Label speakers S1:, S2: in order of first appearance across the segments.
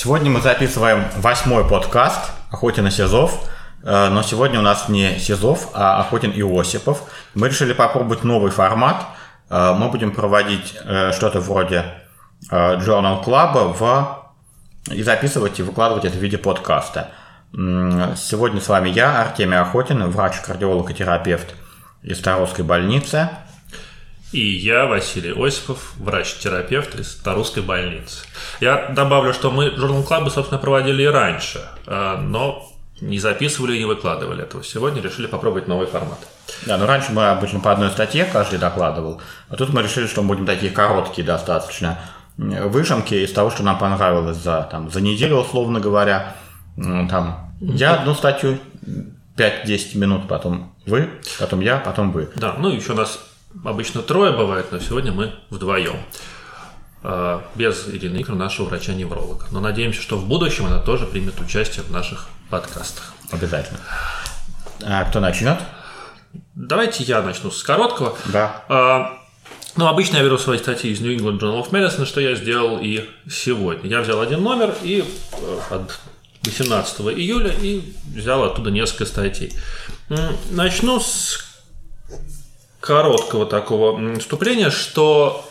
S1: Сегодня мы записываем восьмой подкаст «Охотин и Сизов». Э, но сегодня у нас не Сизов, а Охотин и Осипов. Мы решили попробовать новый формат. Э, мы будем проводить э, что-то вроде Journal Club в... и записывать и выкладывать это в виде подкаста. Сегодня с вами я, Артемий Охотин, врач-кардиолог и терапевт из Таровской больницы.
S2: И я, Василий Осипов, врач-терапевт из Тарусской больницы. Я добавлю, что мы журнал Клабы, собственно, проводили и раньше, а, но не записывали и не выкладывали этого. Сегодня решили попробовать новый формат.
S1: Да, но раньше мы обычно по одной статье каждый докладывал, а тут мы решили, что мы будем такие короткие достаточно выжимки из того, что нам понравилось за, там, за неделю, условно говоря. Там, я одну статью 5-10 минут, потом вы, потом я, потом вы.
S2: Да, ну еще у нас обычно трое бывает, но сегодня мы вдвоем. А, без Ирины Икру, нашего врача-невролога. Но надеемся, что в будущем она тоже примет участие в наших подкастах.
S1: Обязательно. А кто начнет?
S2: Давайте я начну с короткого.
S1: Да.
S2: А, ну, обычно я беру свои статьи из New England Journal of Medicine, что я сделал и сегодня. Я взял один номер и э, от 18 июля и взял оттуда несколько статей. Начну с короткого такого вступления, что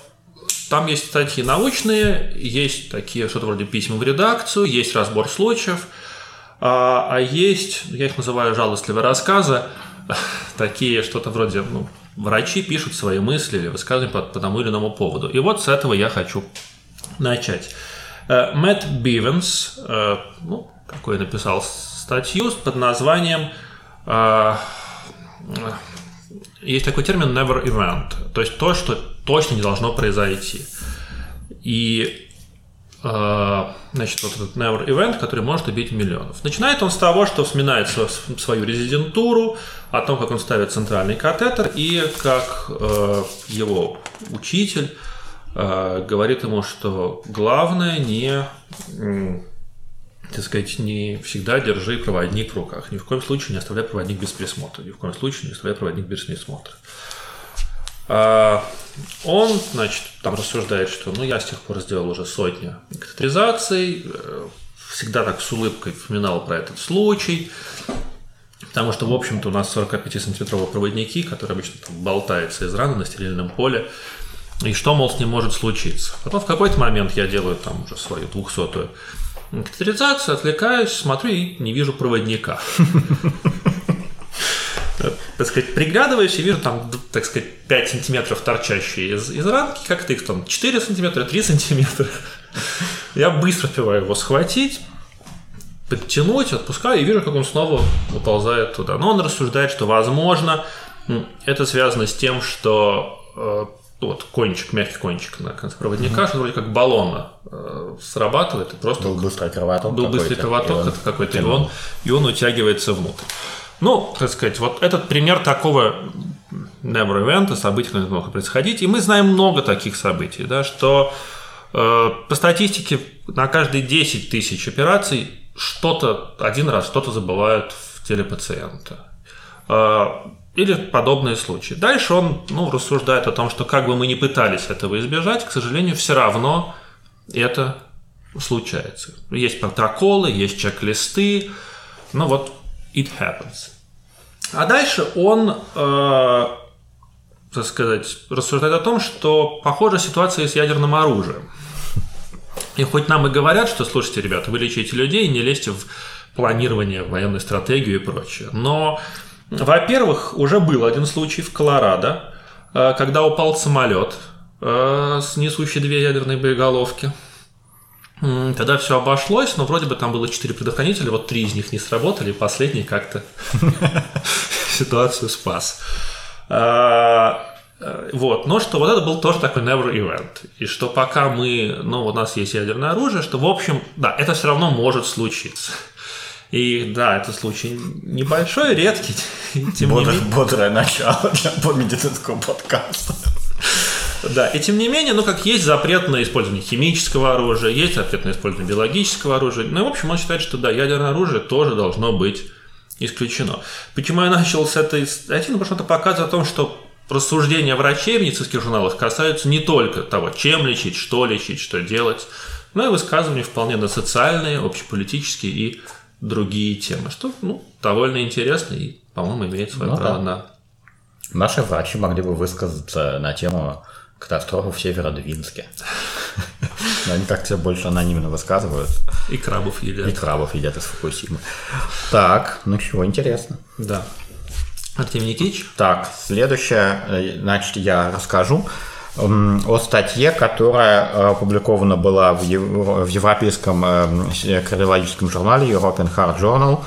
S2: там есть статьи научные, есть такие что-то вроде письма в редакцию, есть разбор случаев, а, а есть, я их называю жалостливые рассказы, такие что-то вроде, ну, врачи пишут свои мысли или высказывания по, по тому или иному поводу. И вот с этого я хочу начать. Э, Мэтт Бивенс, э, ну, такой написал статью под названием э, есть такой термин never event, то есть то, что точно не должно произойти. И э, значит, вот этот never event, который может убить миллионов. Начинает он с того, что вспоминает свою резидентуру, о том, как он ставит центральный катетер, и как э, его учитель э, говорит ему, что главное не так сказать, не всегда держи проводник в руках. Ни в коем случае не оставляй проводник без присмотра. Ни в коем случае не оставляй проводник без присмотра. А он, значит, там рассуждает, что ну, я с тех пор сделал уже сотни катетеризаций, э, всегда так с улыбкой вспоминал про этот случай, потому что, в общем-то, у нас 45-сантиметровые проводники, которые обычно там болтаются из раны на стерильном поле, и что, мол, с ним может случиться. Потом в какой-то момент я делаю там уже свою двухсотую Катетеризация, отвлекаюсь, смотрю и не вижу проводника. Так сказать, приглядываюсь и вижу там, так сказать, 5 сантиметров торчащие из, из рамки, как-то их там 4 сантиметра, 3 сантиметра. Я быстро успеваю его схватить, подтянуть, отпускаю и вижу, как он снова уползает туда. Но он рассуждает, что, возможно, это связано с тем, что э, вот кончик, мягкий кончик на конце проводника, mm-hmm. что вроде как баллона э, срабатывает, и просто
S1: был быстрый кровоток,
S2: был быстрый кровоток, это какой-то, и он, и он утягивается внутрь. Ну, так сказать, вот этот пример такого never event, событий, которые могут происходить, и мы знаем много таких событий, да, что э, по статистике на каждые 10 тысяч операций что-то один раз что-то забывают в теле пациента. Э, или подобные случаи. Дальше он ну, рассуждает о том, что как бы мы ни пытались этого избежать, к сожалению, все равно это случается. Есть протоколы, есть чек-листы, ну вот it happens. А дальше он, э, так сказать, рассуждает о том, что похожа ситуация с ядерным оружием. И хоть нам и говорят, что, слушайте, ребята, вы лечите людей, не лезьте в планирование, военную стратегию и прочее. Но во-первых, уже был один случай в Колорадо, э, когда упал самолет, э, с несущей две ядерные боеголовки. Тогда все обошлось, но вроде бы там было четыре предохранителя, вот три из них не сработали, последний как-то ситуацию спас. А, э, вот, но что вот это был тоже такой never event. И что пока мы, ну, у нас есть ядерное оружие, что, в общем, да, это все равно может случиться. И да, это случай небольшой, редкий.
S1: Тем Бодр, не менее... Бодрое начало для медицинского подкаста.
S2: Да, и тем не менее, ну как есть запрет на использование химического оружия, есть запрет на использование биологического оружия. Ну, в общем, он считает, что да, ядерное оружие тоже должно быть исключено. Почему я начал с этой статьи? Ну, потому что это показывает о том, что рассуждения врачей в медицинских журналах касаются не только того, чем лечить, что лечить, что делать, но и высказывания вполне на социальные, общеполитические и другие темы, что ну, довольно интересно и, по-моему, имеет свое ну, право да. на...
S1: Наши врачи могли бы высказаться на тему катастрофы в Северодвинске. Но они как-то больше анонимно высказывают.
S2: И крабов едят.
S1: И крабов едят из Фукусимы. Так, ну чего, интересно.
S2: Да. Артемий Никитич?
S1: Так, следующее, э, значит, я расскажу о статье, которая э, опубликована была в, в европейском э, кардиологическом журнале European Heart Journal,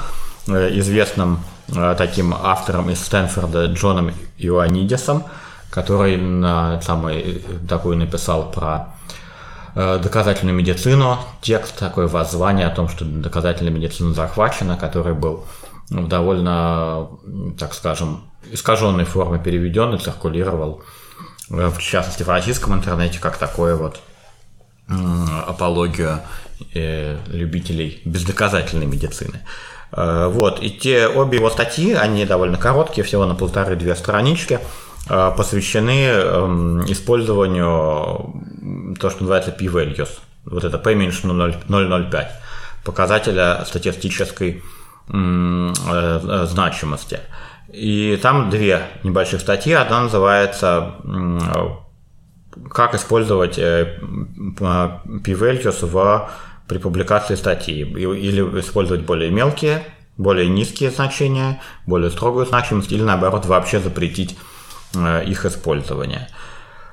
S1: известным таким автором из Стэнфорда Джоном Иоаннидисом, который на самый такой написал про доказательную медицину, текст такой воззвание о том, что доказательная медицина захвачена, который был в довольно, так скажем, искаженной форме переведен и циркулировал, э, в частности, в российском интернете, как такое вот апологию э, любителей бездоказательной медицины. Э, вот, и те обе его статьи, они довольно короткие, всего на полторы-две странички, посвящены эм, использованию то, что называется p-values. Вот это p меньше 0,05 показателя статистической Э, э, значимости. И там две небольших статьи. Одна называется «Как использовать э, p-values в, при публикации статьи» или использовать более мелкие, более низкие значения, более строгую значимость или наоборот вообще запретить их использование.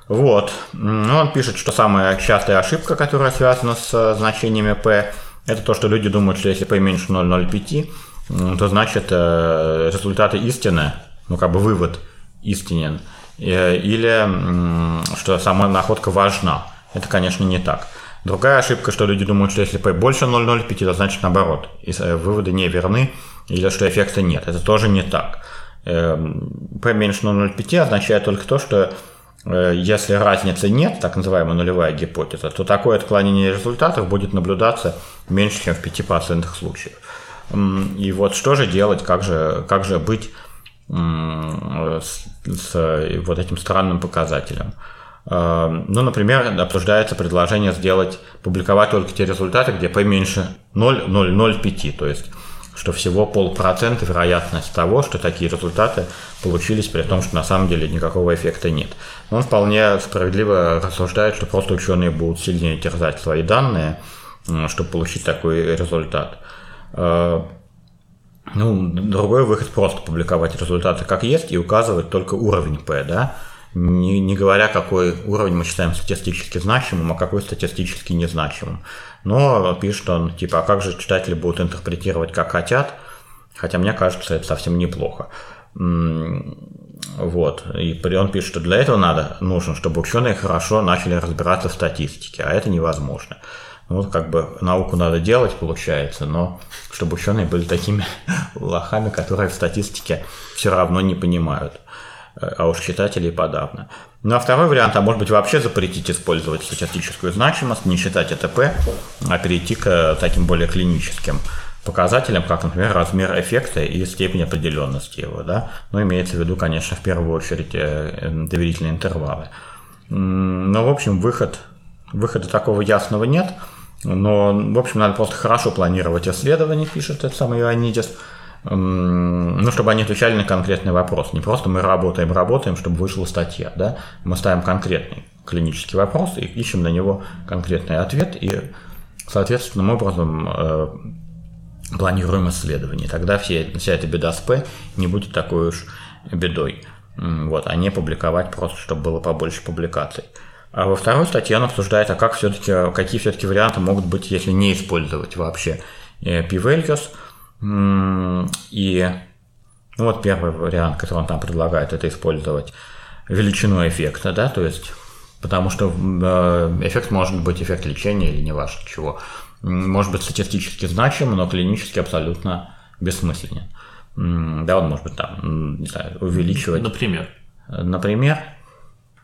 S1: Вот. Ну, он пишет, что самая частая ошибка, которая связана с значениями p, это то, что люди думают, что если p меньше 0,05, то значит э, результаты истины, ну как бы вывод истинен, э, или что сама находка важна. Это, конечно, не так. Другая ошибка, что люди думают, что если P больше 0,05, то значит наоборот, э, выводы не верны, или что эффекта нет. Это тоже не так. P меньше 0,05 означает только то, что если разницы нет, так называемая нулевая гипотеза, то такое отклонение результатов будет наблюдаться меньше, чем в 5% случаев. И вот что же делать, как же, как же быть с, с вот этим странным показателем. Ну, например, обсуждается предложение сделать, публиковать только те результаты, где поменьше 0,005, то есть что всего полпроцента вероятность того, что такие результаты получились, при том, что на самом деле никакого эффекта нет. Он вполне справедливо рассуждает, что просто ученые будут сильнее терзать свои данные, чтобы получить такой результат. Э, ну, другой выход просто публиковать результаты как есть и указывать только уровень P, да, не, не говоря, какой уровень мы считаем статистически значимым, а какой статистически незначимым. Но пишет он, типа, а как же читатели будут интерпретировать, как хотят, хотя мне кажется, это совсем неплохо. Вот. И он пишет, что для этого надо, нужно, чтобы ученые хорошо начали разбираться в статистике, а это невозможно. Вот как бы науку надо делать, получается, но чтобы ученые были такими лохами, которые в статистике все равно не понимают. А уж читатели подавно. Ну а второй вариант, а может быть вообще запретить использовать статистическую значимость, не считать ЭТП, а перейти к таким более клиническим показателям, как, например, размер эффекта и степень определенности его. Да? Но имеется в виду, конечно, в первую очередь э, доверительные интервалы. Но, в общем, выход, выхода такого ясного нет – но, в общем, надо просто хорошо планировать исследования, пишет этот самый Ионидис, ну, чтобы они отвечали на конкретный вопрос. Не просто мы работаем, работаем, чтобы вышла статья, да? Мы ставим конкретный клинический вопрос и ищем на него конкретный ответ и соответственным образом э, планируем исследование. Тогда все, вся эта беда с П не будет такой уж бедой. Вот, а не публиковать просто, чтобы было побольше публикаций. А во второй статье он обсуждает, а как все-таки, какие все-таки варианты могут быть, если не использовать вообще э, p-values. И ну, вот первый вариант, который он там предлагает, это использовать величину эффекта, да, то есть потому что э, эффект может быть эффект лечения или не важно чего. Может быть статистически значим, но клинически абсолютно бессмысленен. Да, он может быть там, не знаю, увеличивать.
S2: Например.
S1: Например,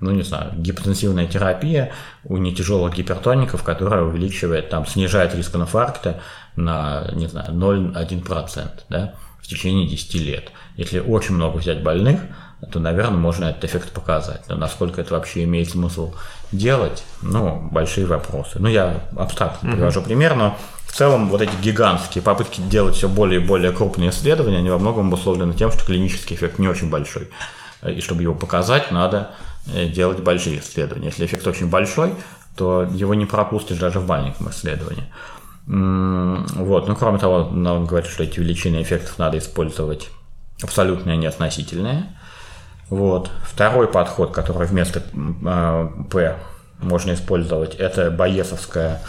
S1: ну не знаю, гипотенсивная терапия у нетяжелых гипертоников, которая увеличивает, там, снижает риск инфаркта на, не знаю, 0,1%, да, в течение 10 лет. Если очень много взять больных, то, наверное, можно этот эффект показать. Но насколько это вообще имеет смысл делать, ну, большие вопросы. Ну, я абстрактно mm-hmm. привожу пример, но в целом вот эти гигантские попытки делать все более и более крупные исследования, они во многом обусловлены тем, что клинический эффект не очень большой. И чтобы его показать, надо делать большие исследования. Если эффект очень большой, то его не пропустишь даже в маленьком исследовании. Вот. Ну, кроме того, он говорит, что эти величины эффектов надо использовать абсолютные, а не относительные. Вот. Второй подход, который вместо э, P можно использовать, это байесовская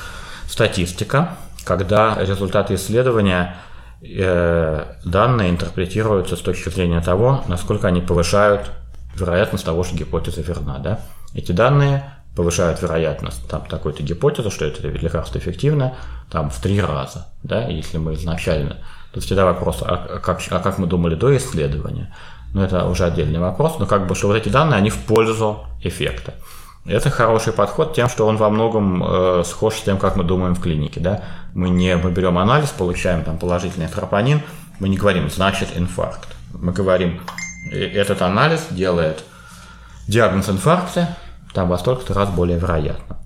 S1: статистика, когда результаты исследования э, данные интерпретируются с точки зрения того, насколько они повышают вероятность того, что гипотеза верна. Да? Эти данные повышают вероятность там такой-то гипотезы, что это лекарство эффективно, там в три раза, да, если мы изначально. Тут всегда вопрос, а как, а как мы думали до исследования, но это уже отдельный вопрос, но как бы, что вот эти данные, они в пользу эффекта. Это хороший подход тем, что он во многом э, схож с тем, как мы думаем в клинике. Да? Мы не мы берем анализ, получаем там положительный тропонин, мы не говорим «значит инфаркт». Мы говорим «Э, «этот анализ делает диагноз инфаркта, там во столько-то раз более вероятно.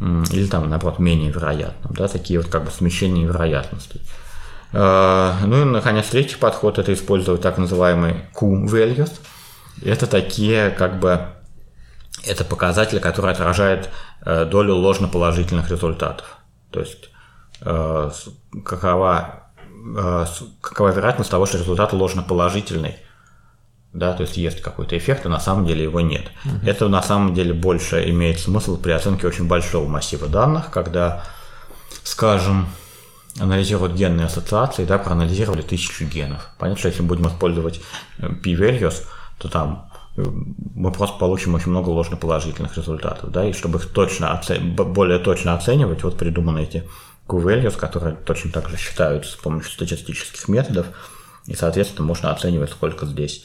S1: Или там, наоборот, менее вероятно. Да, такие вот как бы смещения вероятностей. А, ну и, наконец, третий подход – это использовать так называемый Q-values. Это такие как бы это показатели, которые отражают э, долю ложноположительных результатов. То есть э, какова, э, какова вероятность того, что результат ложноположительный – да, то есть есть какой-то эффект, а на самом деле его нет. Угу. Это на самом деле больше имеет смысл при оценке очень большого массива данных, когда, скажем, анализируют генные ассоциации, да, проанализировали тысячу генов. Понятно, что если мы будем использовать э, p-values, то там э, мы просто получим очень много ложноположительных результатов, да, и чтобы их точно оце... более точно оценивать, вот придуманы эти Q-values, которые точно так же считаются с помощью статистических методов, и, соответственно, можно оценивать, сколько здесь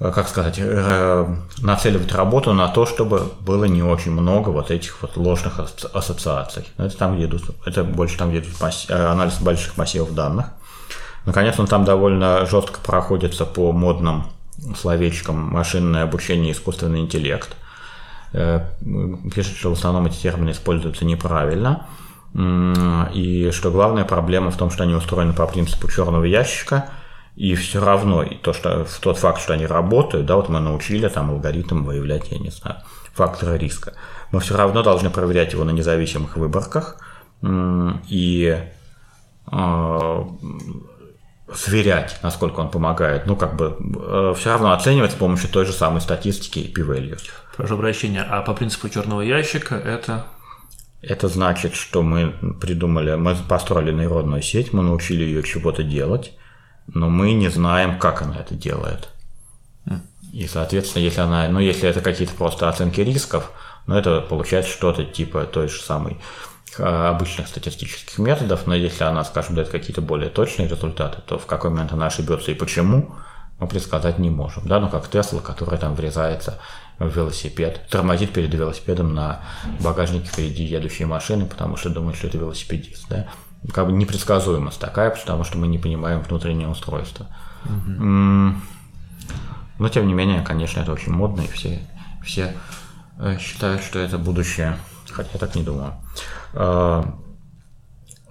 S1: как сказать, э, нацеливать работу на то, чтобы было не очень много вот этих вот ложных ассоциаций. Это там, где идут, это больше там, где идут. Э, анализ больших массивов данных. Наконец, он там довольно жестко проходится по модным словечкам машинное обучение и искусственный интеллект. Пишет, что в основном эти термины используются неправильно. И что главная проблема в том, что они устроены по принципу черного ящика – и все равно и то, что тот факт, что они работают, да, вот мы научили там алгоритм выявлять, я не знаю, факторы риска. Мы все равно должны проверять его на независимых выборках и э, сверять, насколько он помогает. Ну, как бы э, все равно оценивать с помощью той же самой статистики и p-value.
S2: Прошу прощения, а по принципу черного ящика это
S1: это значит, что мы придумали, мы построили нейронную сеть, мы научили ее чего-то делать, но мы не знаем, как она это делает. И, соответственно, если она, ну, если это какие-то просто оценки рисков, ну, это получается что-то типа той же самой а, обычных статистических методов, но если она, скажем, дает какие-то более точные результаты, то в какой момент она ошибется и почему, мы предсказать не можем. Да, ну как Тесла, который там врезается в велосипед, тормозит перед велосипедом на багажнике впереди едущей машины, потому что думает, что это велосипедист. Да? Как бы непредсказуемость такая, потому что мы не понимаем внутреннее устройство. Угу. Но тем не менее, конечно, это очень модно, и все, все э, считают, что это будущее. Хотя я так не думаю. А,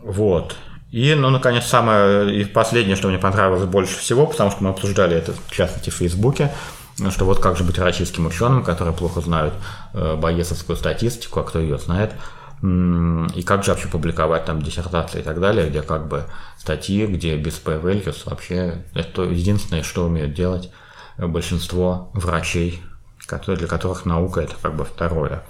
S1: вот. И, ну, наконец, самое и последнее, что мне понравилось больше всего, потому что мы обсуждали это, в частности, в Фейсбуке, что вот как же быть российским ученым, которые плохо знают э, боесовскую статистику, а кто ее знает – и как же вообще публиковать там диссертации и так далее, где как бы статьи, где без p-values вообще это единственное, что умеют делать большинство врачей, которые, для которых наука это как бы второе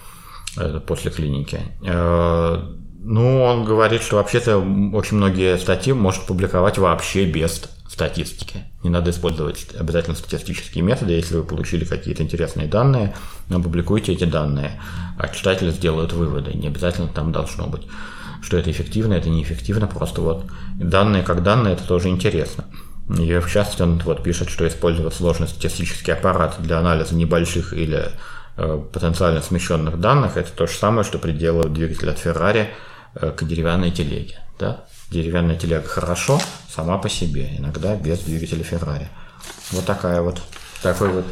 S1: это после клиники. Э, ну, он говорит, что вообще-то очень многие статьи может публиковать вообще без статистики. Не надо использовать обязательно статистические методы. Если вы получили какие-то интересные данные, опубликуйте эти данные, а читатели сделают выводы. Не обязательно там должно быть, что это эффективно, это неэффективно, просто вот данные как данные, это тоже интересно. И в частности он вот пишет, что использовать сложный статистический аппарат для анализа небольших или э, потенциально смещенных данных, это то же самое, что приделывают двигатель от Ferrari э, к деревянной телеге. Да? Деревянная телега хорошо сама по себе, иногда без двигателя Феррари. Вот такая вот, такой вот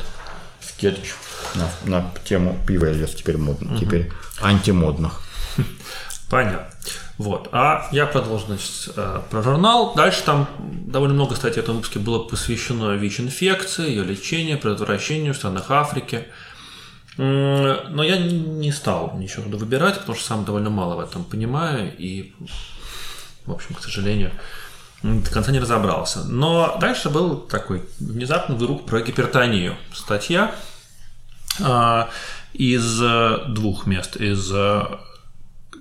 S1: скетч на, на тему пива теперь модно, угу. теперь антимодных.
S2: Понятно. Вот. А я продолжу, значит, э, про журнал. Дальше там довольно много статей в этом выпуске было посвящено ВИЧ-инфекции, ее лечению, предотвращению в странах Африки. Но я не стал ничего туда выбирать, потому что сам довольно мало в этом понимаю и, в общем, к сожалению, до конца не разобрался. Но дальше был такой внезапный выруб про гипертонию. Статья а, из двух мест. Из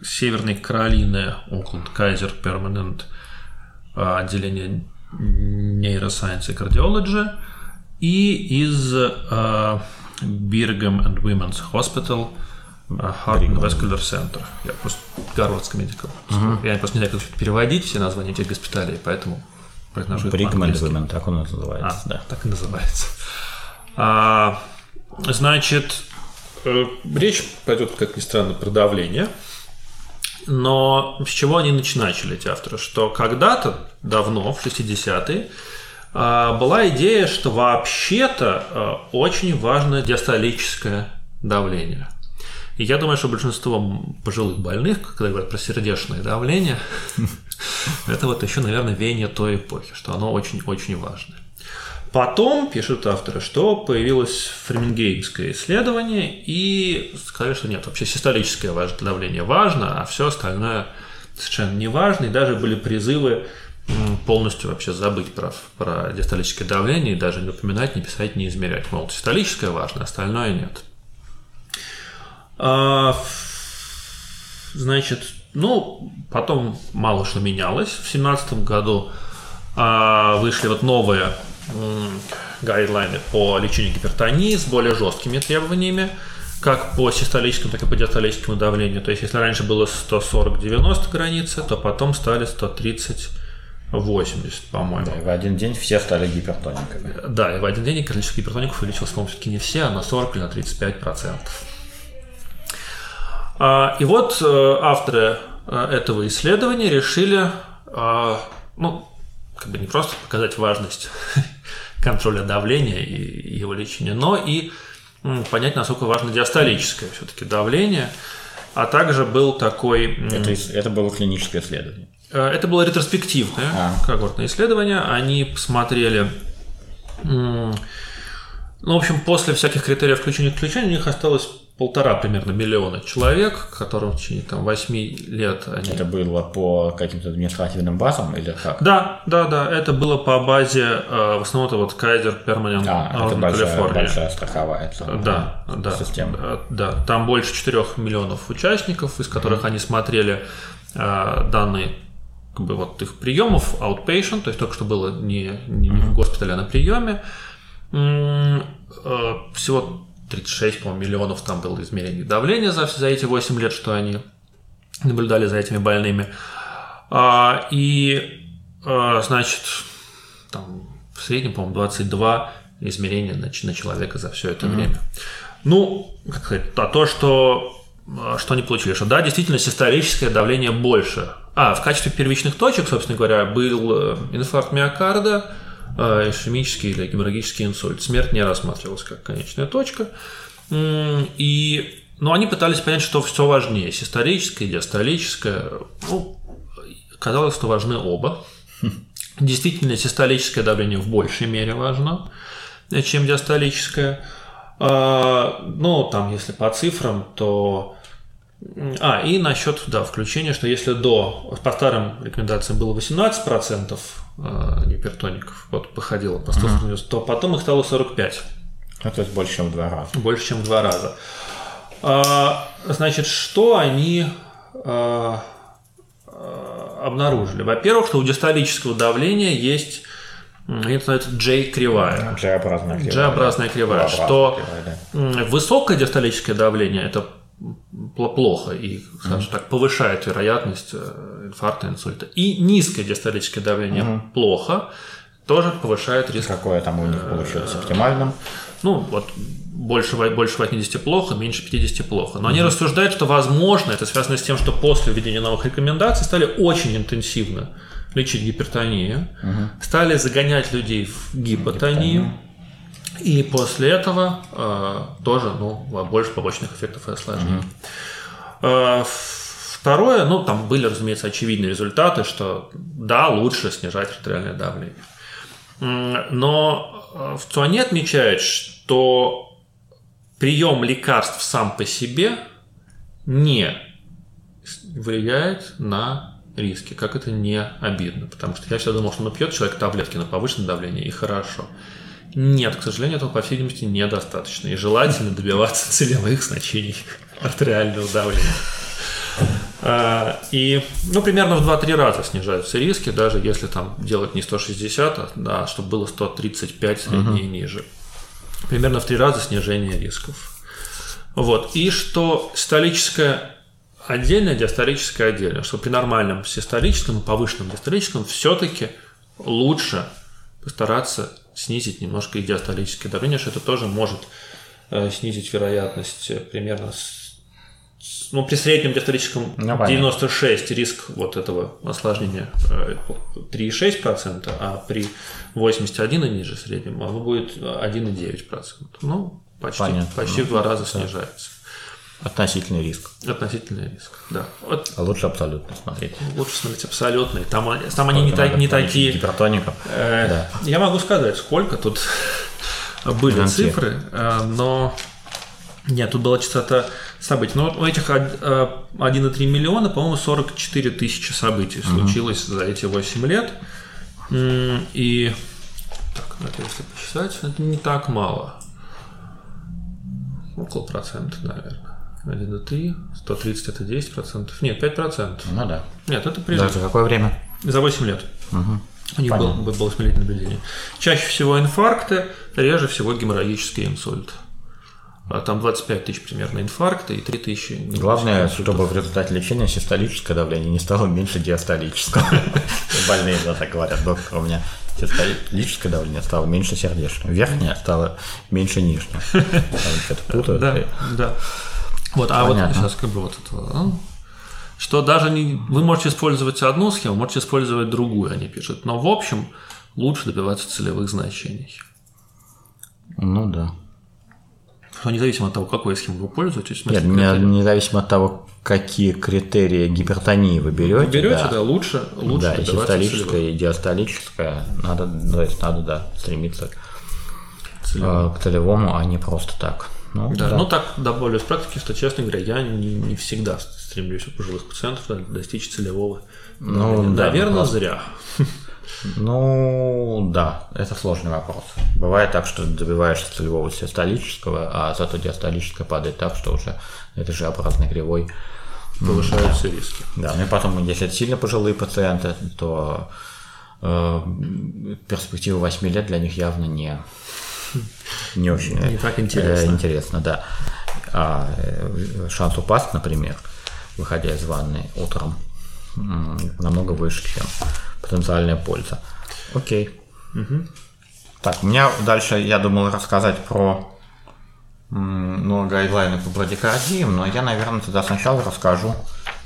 S2: Северной Каролины, Окленд, Кайзер, Перманент, отделение нейросайенс и кардиологии, и из uh, Birgham and Women's Hospital, and Vascular Center. Я просто Гарвардский медикал. Uh-huh. Я просто не знаю, как переводить все названия этих госпиталей, поэтому произношу
S1: and Women, так он называется.
S2: А, да. Так и называется. А, значит, э, речь пойдет, как ни странно, про давление – но с чего они начали, эти авторы? Что когда-то, давно, в 60-е, а, была идея, что вообще-то а, очень важно диастолическое давление. И я думаю, что большинство пожилых больных, когда говорят про сердечное давление, это вот еще, наверное, веяние той эпохи, что оно очень-очень важное. Потом, пишут авторы, что появилось фремингеймское исследование и сказали, что нет, вообще систолическое давление важно, а все остальное совершенно не важно. И даже были призывы полностью вообще забыть про, про диастолическое давление и даже не упоминать, не писать, не измерять. Мол, систолическое важно, остальное нет. А, значит, ну, потом мало что менялось. В 2017 году а, вышли вот новые гайдлайны по лечению гипертонии с более жесткими требованиями, как по систолическому, так и по диастолическому давлению. То есть, если раньше было 140-90 границы, то потом стали 130 80, по-моему.
S1: Да, и в один день все стали гипертониками.
S2: Да, и в один день количество гипертоников увеличилось, по-моему, все-таки не все, а на 40 или на 35 процентов. А, и вот э, авторы э, этого исследования решили, а, ну, как бы не просто показать важность контроля давления и его лечения, но и понять, насколько важно диастолическое все-таки давление. А также был такой...
S1: Это, это было клиническое исследование.
S2: Э, это было ретроспективное а. когортное исследование. Они посмотрели... Ну, в общем, после всяких критериев включения-исключения у них осталось полтора примерно миллиона человек, которым в течение там, 8 лет они...
S1: Это было по каким-то административным базам или как?
S2: Да, да, да. Это было по базе, э, в основном это вот Кайзер Перманент
S1: а, это большая, Калифорния. большая страховая
S2: да, да, система. Да, да, там больше 4 миллионов участников, из которых mm-hmm. они смотрели э, данные как бы вот их приемов outpatient, то есть только что было не, не, не в госпитале, а на приеме. Э, всего 36, по миллионов там было измерений давления за, за эти 8 лет, что они наблюдали за этими больными. А, и, а, значит, там в среднем, по-моему, 22 измерения на, на человека за все это mm-hmm. время. Ну, как сказать, а то, что, а, что они получили, что да, действительно, систолическое давление больше. А, в качестве первичных точек, собственно говоря, был э, инфаркт миокарда, ишемический или геморрагический инсульт. Смерть не рассматривалась как конечная точка. И, но они пытались понять, что все важнее, систолическое, диастолическое. Ну, казалось, что важны оба. Действительно, систолическое давление в большей мере важно, чем диастолическое. А, ну, там, если по цифрам, то а, и насчет да, включения, что если до, по старым рекомендациям было 18% э, гипертоников, вот походило по 190, uh-huh. то потом их стало 45.
S1: Ну, то есть больше, чем в два раза.
S2: Больше, чем в два раза. А, значит, что они а, обнаружили? Во-первых, что у диастолического давления есть это называется J-кривая.
S1: J-образная кривая.
S2: J-образная кривая. Что кривая, да. высокое диастолическое давление – это плохо и, скажем mm-hmm. так, повышает вероятность э, инфаркта, инсульта. И низкое диастолическое давление mm-hmm. плохо, тоже повышает риск.
S1: Какое там у них получилось оптимальным?
S2: Ну, вот больше, больше 80 плохо, меньше 50 плохо. Но они рассуждают, что, возможно, это связано с тем, что после введения новых рекомендаций стали очень интенсивно лечить гипертонию, стали загонять людей в гипотонию, и после этого э, тоже ну, больше побочных эффектов и осложнений. Э, второе, ну, там были, разумеется, очевидные результаты, что да, лучше снижать артериальное давление. Но э, в ЦУАНе отмечают, что прием лекарств сам по себе не влияет на риски, как это не обидно. Потому что я всегда думал, что ну, пьет человек таблетки на повышенное давление и хорошо. Нет, к сожалению, этого, по всей видимости, недостаточно. И желательно добиваться целевых значений артериального давления. А, и, ну, примерно в 2-3 раза снижаются риски, даже если там делать не 160, а да, чтобы было 135 среднее и ниже. Примерно в 3 раза снижение рисков. Вот. И что столическое отдельное, диастолическое отдельно, что при нормальном систолическом и повышенном диастолическом все-таки лучше постараться снизить немножко и диастолическое давление, что это тоже может э, снизить вероятность э, примерно с ну, при среднем диастолическом ну, 96 риск вот этого осложнения 3,6%, э, а при 81 и ниже среднем оно будет 1,9%. Ну, почти, понятно. почти в два раза да. снижается.
S1: Относительный риск.
S2: Относительный риск, да. Вот.
S1: А лучше абсолютно смотреть.
S2: Лучше смотреть абсолютный. Там, там они не, так, не такие...
S1: Гипертоников.
S2: Э, да. Я могу сказать, сколько тут были Анти. цифры, э, но... Нет, тут была частота событий. Но у этих 1,3 э, миллиона, по-моему, 44 тысячи событий угу. случилось за эти 8 лет. И... Так, ну, это если посчитать, это не так мало. Около процента, наверное. 1,3, 130 это 10 процентов. Нет, 5 процентов.
S1: Ну да.
S2: Нет, это призыв.
S1: за какое время?
S2: За 8 лет. Угу. У них был, был 8 наблюдение. Чаще всего инфаркты, реже всего геморрагический инсульт. А там 25 тысяч примерно инфаркта и 3 тысячи.
S1: Главное, чтобы в результате лечения систолическое давление не стало меньше диастолического. Больные да, так говорят, доктор, у меня систолическое давление стало меньше сердечного, верхнее стало меньше нижнего.
S2: Да, да. Вот, а Понятно. вот сейчас как бы вот это, ну, что даже не, вы можете использовать одну схему, можете использовать другую, они пишут. Но в общем лучше добиваться целевых значений.
S1: Ну да.
S2: Но независимо от того, какой схемой вы пользуетесь.
S1: Нет, не, независимо от того, какие критерии гипертонии вы берете. Вы
S2: берете, да, да лучше, лучше
S1: да, и систолическая, и диастолическая, надо, то есть надо, да, стремиться Целевому. к целевому, а не просто так.
S2: Ну, да, да. ну так, да, более с практики, что, честно говоря, я не, не всегда стремлюсь у пожилых пациентов достичь целевого. Ну, да, Наверное, вопрос. зря.
S1: Ну, да, это сложный вопрос. Бывает так, что добиваешься целевого систолического, а зато диастолическое падает так, что уже это же обратной кривой
S2: повышаются да. риски.
S1: Да, ну и потом, если это сильно пожилые пациенты, то э, перспектива 8 лет для них явно не, не очень
S2: не так интересно.
S1: Э, интересно, да. А э, шанс упасть, например, выходя из ванны утром, намного выше, чем потенциальная польза. Окей. Угу. Так, у меня дальше я думал рассказать про ну, гайдлайны по брадикардиям, но я, наверное, тогда сначала расскажу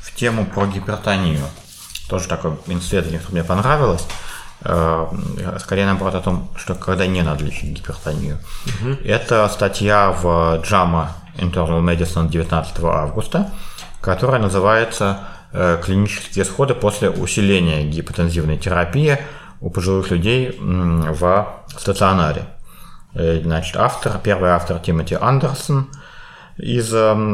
S1: в тему про гипертонию. Тоже такое исследование, что мне понравилось. Э, скорее, наоборот, о том, что когда не надо лечить гипертонию. Угу. Это статья в JAMA Internal Medicine 19 августа, которая называется э, «Клинические исходы после усиления гипотензивной терапии у пожилых людей в стационаре». Э, значит, автор, первый автор Тимоти Андерсон из отделения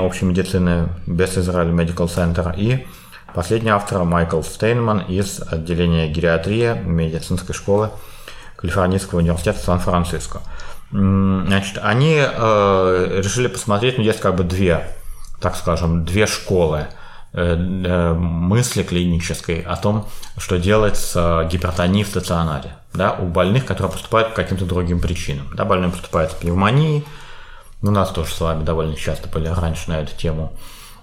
S1: общей медицины Best Israel Medical Center и Последний автор Майкл Стейнман из отделения гериатрии медицинской школы Калифорнийского университета Сан-Франциско. Значит, они э, решили посмотреть, ну, есть как бы две, так скажем, две школы э, э, мысли клинической о том, что делать с гипертонией в стационаре, да, у больных, которые поступают по каким-то другим причинам. Да, больной поступает с пневмонией, ну, у нас тоже с вами довольно часто были раньше на эту тему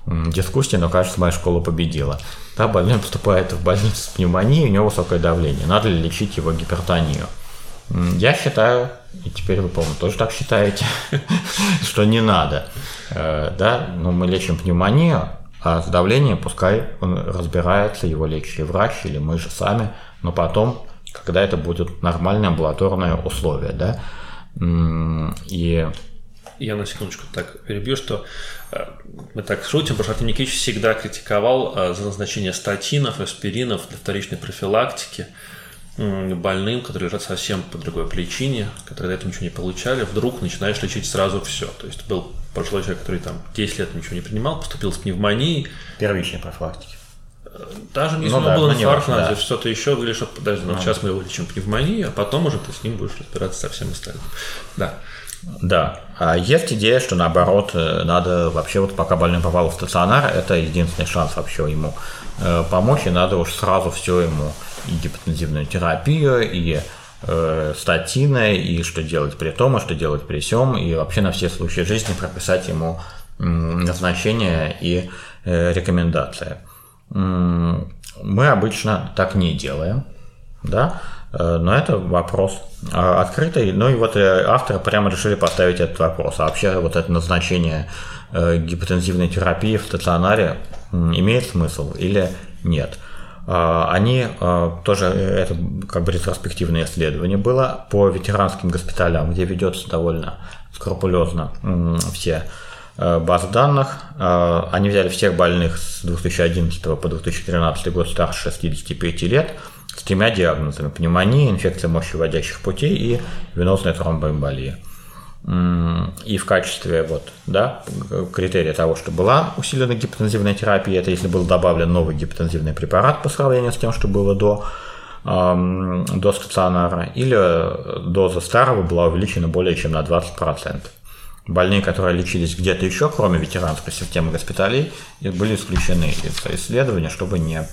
S1: дискуссии, но кажется, моя школа победила. Да, больной поступает в больницу с пневмонией, у него высокое давление. Надо ли лечить его гипертонию? Я считаю, и теперь вы, по-моему, тоже так считаете, что не надо. Э, да, но мы лечим пневмонию, а с давлением пускай он разбирается, его лечащий врач или мы же сами, но потом, когда это будет нормальное амбулаторное условие, да, и
S2: я на секундочку так перебью, что мы так шутим, потому что Артем Никитич всегда критиковал э, за назначение статинов, аспиринов для вторичной профилактики больным, которые лежат совсем по другой причине, которые до этого ничего не получали, вдруг начинаешь лечить сразу все. То есть был пожилой человек, который там 10 лет ничего не принимал, поступил с пневмонией.
S1: Первичной профилактики.
S2: Даже если ну, у него да, был инфаркт, надо да. что-то еще, говоришь, что подожди, ну, ну, сейчас мы его лечим пневмонию, а потом уже ты с ним будешь разбираться со всем остальным. Да.
S1: Да. А есть идея, что наоборот, э, надо вообще вот пока больной попал в стационар, это единственный шанс вообще ему э, помочь, и надо уж сразу все ему и гипотензивную терапию, и э, статины, и что делать при том, и что делать при всем, и вообще на все случаи жизни прописать ему назначение и э, рекомендации. Мы обычно так не делаем, да, но это вопрос а, открытый. Ну и вот э, авторы прямо решили поставить этот вопрос. А вообще вот это назначение э, гипотензивной терапии в стационаре имеет смысл или нет? А, они а, тоже, это как бы ретроспективное исследование было по ветеранским госпиталям, где ведется довольно скрупулезно все базы данных. Они взяли всех больных с 2011 по 2013 год старше 65 лет – с тремя диагнозами. Пневмония, инфекция мочевыводящих путей и венозная тромбоэмболия. И в качестве вот, да, критерия того, что была усиленная гипотензивная терапия, это если был добавлен новый гипотензивный препарат по сравнению с тем, что было до, эм, до стационара, или доза старого была увеличена более чем на 20%. Больные, которые лечились где-то еще, кроме ветеранской системы госпиталей, были исключены из исследования, чтобы не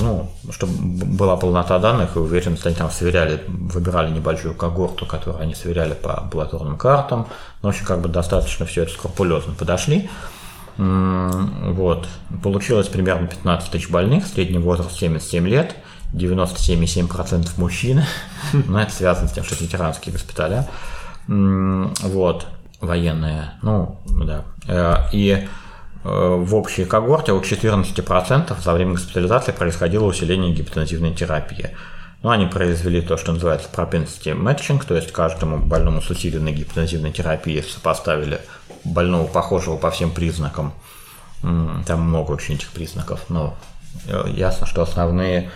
S1: ну, чтобы была полнота данных, и уверенность, они там сверяли, выбирали небольшую когорту, которую они сверяли по амбулаторным картам. Ну, в общем, как бы достаточно все это скрупулезно подошли. Вот. Получилось примерно 15 тысяч больных, средний возраст 77 лет, 97,7% мужчин. Но это связано с тем, что ветеранские госпиталя. Вот. Военные. Ну, да. Э, и в общей когорте у 14% за время госпитализации происходило усиление гипотензивной терапии. Ну, они произвели то, что называется propensity matching, то есть каждому больному с усиленной гипотензивной терапией сопоставили больного похожего по всем признакам. Там много очень этих признаков, но э, ясно, что основные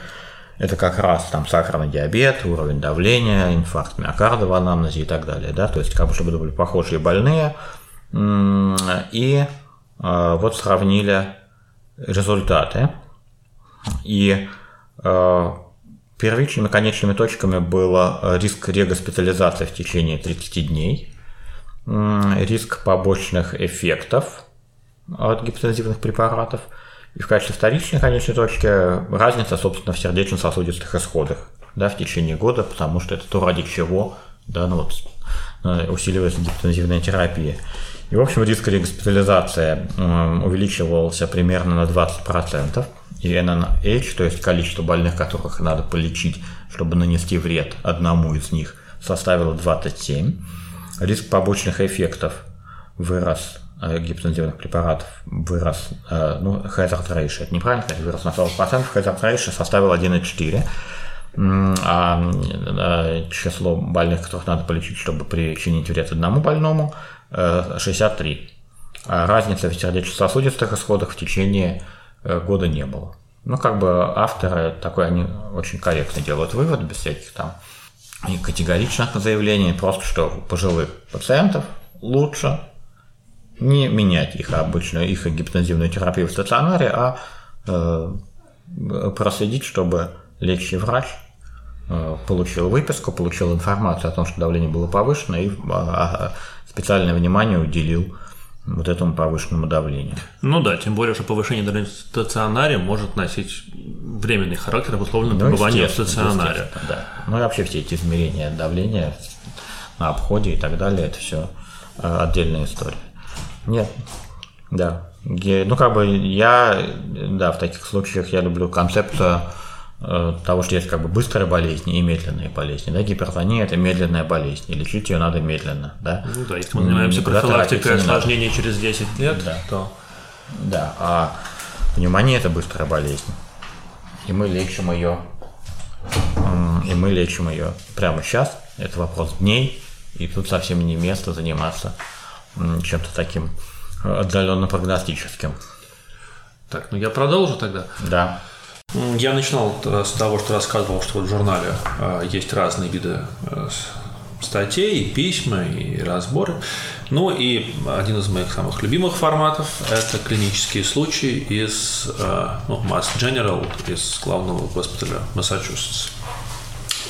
S1: это как раз там сахарный диабет, уровень давления, инфаркт миокарда в анамнезе и так далее, да, то есть как бы чтобы это были похожие больные, и вот сравнили результаты. И а, первичными конечными точками был риск регоспитализации в течение 30 дней, риск побочных эффектов от гипотензивных препаратов, и в качестве вторичной конечной точки разница, собственно, в сердечно-сосудистых исходах да, в течение года, потому что это то, ради чего да, ну вот, э, усиливается гипотензивная терапия. И, в общем, риск регоспитализации увеличивался примерно на 20%. И NNH, то есть количество больных, которых надо полечить, чтобы нанести вред одному из них, составило 27. Риск побочных эффектов вырос э, гипотензивных препаратов вырос, э, ну, hazard ratio, это неправильно вырос на 40%, hazard ratio составил 1,4, а э, число больных, которых надо полечить, чтобы причинить вред одному больному, 63. А разницы в сердечно-сосудистых исходах в течение э, года не было. Ну, как бы авторы такой, они очень корректно делают вывод, без всяких там категоричных заявлений, просто что пожилых пациентов лучше не менять их обычную, их гипнозивную терапию в стационаре, а э, проследить, чтобы лечащий врач э, получил выписку, получил информацию о том, что давление было повышено, и а, специальное внимание уделил вот этому повышенному давлению.
S2: Ну да, тем более, что повышение давления в стационаре может носить временный характер, обусловленный ну, пребыванием в стационаре.
S1: Да. Ну и вообще все эти измерения давления на обходе и так далее, это все э, отдельная история. Нет, да. Ну, как бы я, да, в таких случаях я люблю концепцию э, того, что есть как бы быстрые болезни и медленные болезни. Да? Гипертония – это медленная болезнь, и лечить ее надо медленно. Да,
S2: ну, да если мы занимаемся профилактикой осложнений через 10 лет, да. то…
S1: Да, а пневмония – это быстрая болезнь. И мы лечим ее, и мы лечим ее прямо сейчас. Это вопрос дней, и тут совсем не место заниматься чем-то таким отдаленно прогностическим.
S2: Так, ну я продолжу тогда.
S1: Да.
S2: Я начинал с того, что рассказывал, что в журнале э, есть разные виды э, статей, письма, и разборы. Ну и один из моих самых любимых форматов – это клинические случаи из э, ну, Mass General, из главного госпиталя Массачусетс.